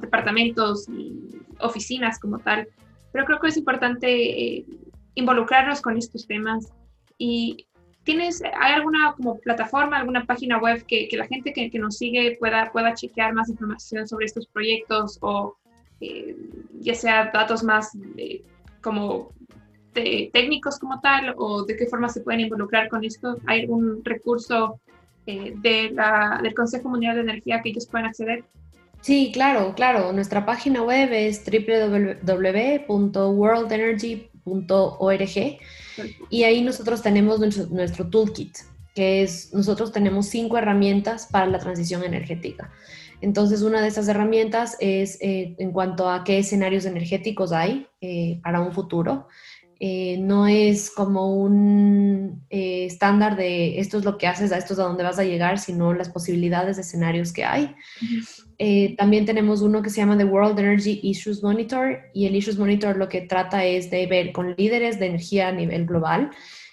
A: departamentos y oficinas como tal, pero creo que es importante eh, involucrarnos con estos temas y ¿Tienes, hay alguna como plataforma, alguna página web que, la gente que, nos sigue pueda, pueda chequear más información sobre estos proyectos o eh, ya sea datos más como técnicos como tal o de qué forma se pueden involucrar con esto? ¿Hay algún recurso eh, del Consejo Mundial de Energía que ellos puedan acceder?
B: Sí, claro, claro. Nuestra página web es www.worldenergy.org y ahí nosotros tenemos nuestro, toolkit, que es, nosotros tenemos cinco herramientas para la transición energética. Entonces, una de esas herramientas es eh, en cuanto a qué escenarios energéticos hay eh, para un futuro. Eh, no es como un estándar de esto es lo que haces, a esto es a dónde vas a llegar, sino las posibilidades de escenarios que hay. Eh, también tenemos uno que se llama The World Energy Issues Monitor y el Issues Monitor lo que trata es de ver con líderes de energía a nivel global,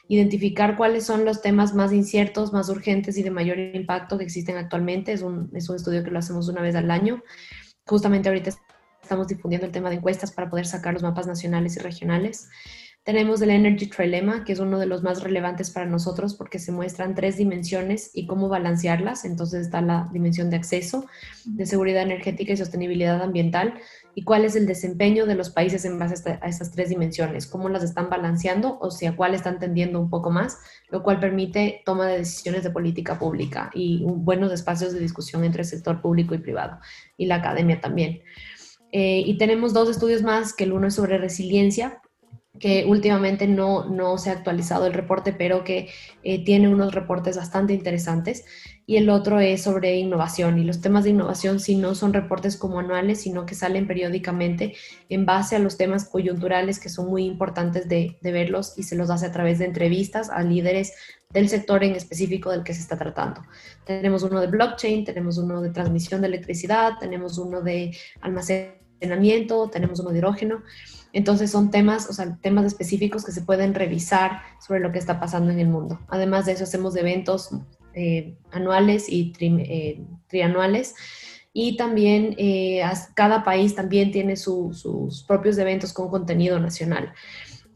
B: identificar cuáles son los temas más inciertos, más urgentes y de mayor impacto que existen actualmente. Es un, es un estudio que lo hacemos una vez al año. Justamente ahorita estamos difundiendo el tema de encuestas para poder sacar los mapas nacionales y regionales. Tenemos el Energy Trilemma, que es uno de los más relevantes para nosotros porque se muestran tres dimensiones y cómo balancearlas. Entonces está la dimensión de acceso, de seguridad energética y sostenibilidad ambiental y cuál es el desempeño de los países en base a estas tres dimensiones, cómo las están balanceando o sea, cuál están tendiendo un poco más, lo cual permite toma de decisiones de política pública y buenos espacios de discusión entre el sector público y privado y la academia también. Eh, y tenemos dos estudios más, que el uno es sobre resiliencia, que últimamente no, no se ha actualizado el reporte, pero que eh, tiene unos reportes bastante interesantes. Y el otro es sobre innovación. Y los temas de innovación si no son reportes como anuales, sino que salen periódicamente en base a los temas coyunturales que son muy importantes de, de verlos y se los hace a través de entrevistas a líderes del sector en específico del que se está tratando. Tenemos uno de blockchain, tenemos uno de transmisión de electricidad, tenemos uno de almacenamiento, tenemos uno de hidrógeno. Entonces son temas, o sea, temas específicos que se pueden revisar sobre lo que está pasando en el mundo. Además de eso, hacemos eventos eh, anuales y eh, trianuales. Y también eh, cada país también tiene sus propios eventos con contenido nacional.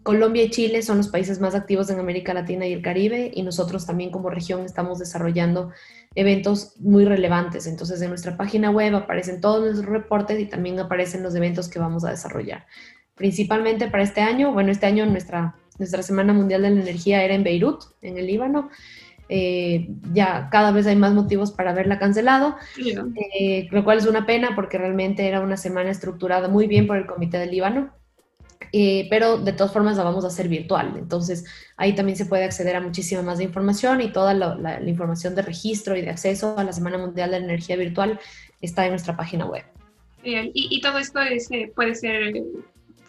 B: Colombia y Chile son los países más activos en América Latina y el Caribe y nosotros también como región estamos desarrollando eventos muy relevantes. Entonces en nuestra página web aparecen todos nuestros reportes y también aparecen los eventos que vamos a desarrollar principalmente para este año. Bueno, este año nuestra, nuestra Semana Mundial de la Energía era en Beirut, en el Líbano. eh, ya cada vez hay más motivos para haberla cancelado, eh, lo cual es una pena porque realmente era una semana estructurada muy bien por el Comité del Líbano. Eh, pero de todas formas la vamos a hacer virtual. Entonces ahí también se puede acceder a muchísima más de información y toda la, información de registro y de acceso a la Semana Mundial de la Energía Virtual está en nuestra página web.
A: y, y, todo esto es, puede ser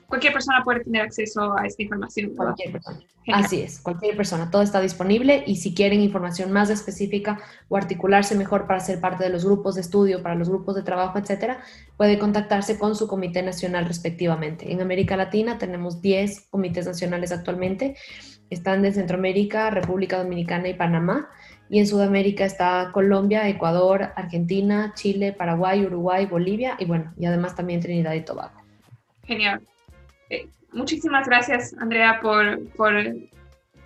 A: cualquier persona puede tener acceso a esta información.
B: Cualquier persona. Así es, cualquier persona. Todo está disponible y si quieren información más específica o articularse mejor para ser parte de los grupos de estudio, para los grupos de trabajo, etcétera, puede contactarse con su comité nacional respectivamente. En América Latina tenemos 10 comités nacionales actualmente. Están de Centroamérica, República Dominicana y Panamá. Y en Sudamérica está Colombia, Ecuador, Argentina, Chile, Paraguay, Uruguay, Bolivia y bueno, y además también Trinidad y Tobago.
A: Genial. Eh, muchísimas gracias, Andrea, por, por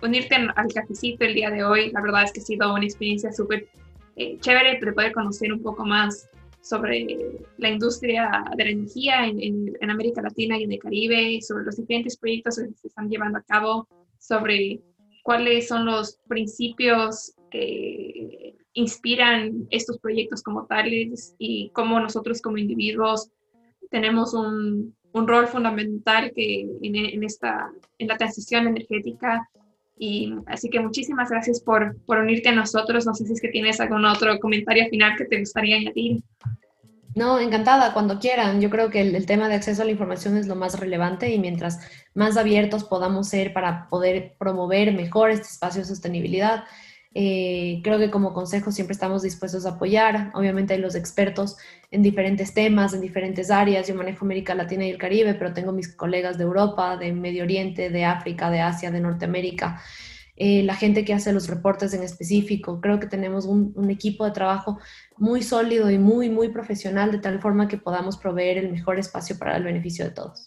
A: unirte al cafecito el día de hoy. La verdad es que ha sido una experiencia súper eh, chévere de poder conocer un poco más sobre la industria de la energía en, en, América Latina y en el Caribe, sobre los diferentes proyectos que se están llevando a cabo, sobre cuáles son los principios que inspiran estos proyectos como tales y cómo nosotros como individuos tenemos un, un rol fundamental que en, esta, en la transición energética. Y así que muchísimas gracias por, por unirte a nosotros. No sé si es que tienes algún otro comentario final que te gustaría añadir.
B: No, encantada, cuando quieran. Yo creo que el, el, tema de acceso a la información es lo más relevante y mientras más abiertos podamos ser para poder promover mejor este espacio de sostenibilidad, eh, creo que como consejo siempre estamos dispuestos a apoyar. Obviamente hay los expertos en diferentes temas, en diferentes áreas. Yo manejo América Latina y el Caribe, pero tengo mis colegas de Europa, de Medio Oriente, de África, de Asia, de Norteamérica. Eh, la gente que hace los reportes en específico. Creo que tenemos un, un, equipo de trabajo muy sólido y muy, muy profesional, de tal forma que podamos proveer el mejor espacio para el beneficio de todos.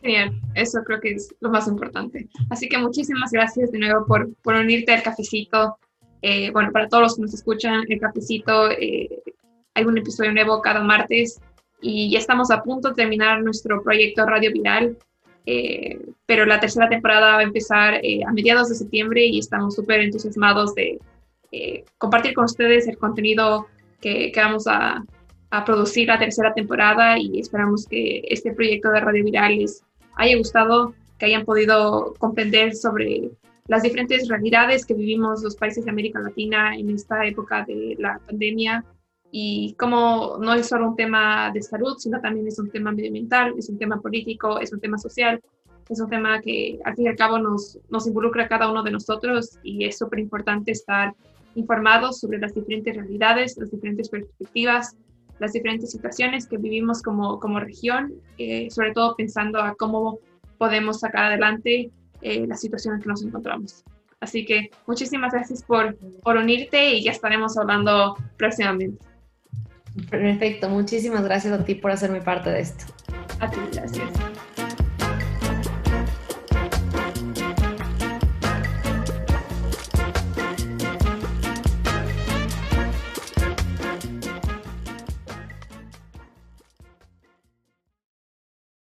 A: Genial, eso creo que es lo más importante. Así que muchísimas gracias de nuevo por, por unirte al cafecito. Eh, bueno, para todos los que nos escuchan, el cafecito, eh, hay un episodio nuevo cada martes y ya estamos a punto de terminar nuestro proyecto Radio Viral, eh, pero la tercera temporada va a empezar a mediados de septiembre y estamos súper entusiasmados de compartir con ustedes el contenido que, que vamos a, a, producir la tercera temporada y esperamos que este proyecto de Radio Viral les haya gustado, que hayan podido comprender sobre las diferentes realidades que vivimos los países de América Latina en esta época de la pandemia y cómo no es solo un tema de salud, sino también es un tema medioambiental, es un tema político, es un tema social, es un tema que al fin y al cabo nos, nos involucra a cada uno de nosotros y es súper importante estar informados sobre las diferentes realidades, las diferentes perspectivas, las diferentes situaciones que vivimos como, como región, eh, sobre todo pensando a cómo podemos sacar adelante eh, la situación en que nos encontramos. Así que muchísimas gracias por, por unirte y ya estaremos hablando próximamente.
B: Perfecto, muchísimas gracias a ti por hacerme parte de esto.
A: A ti, gracias.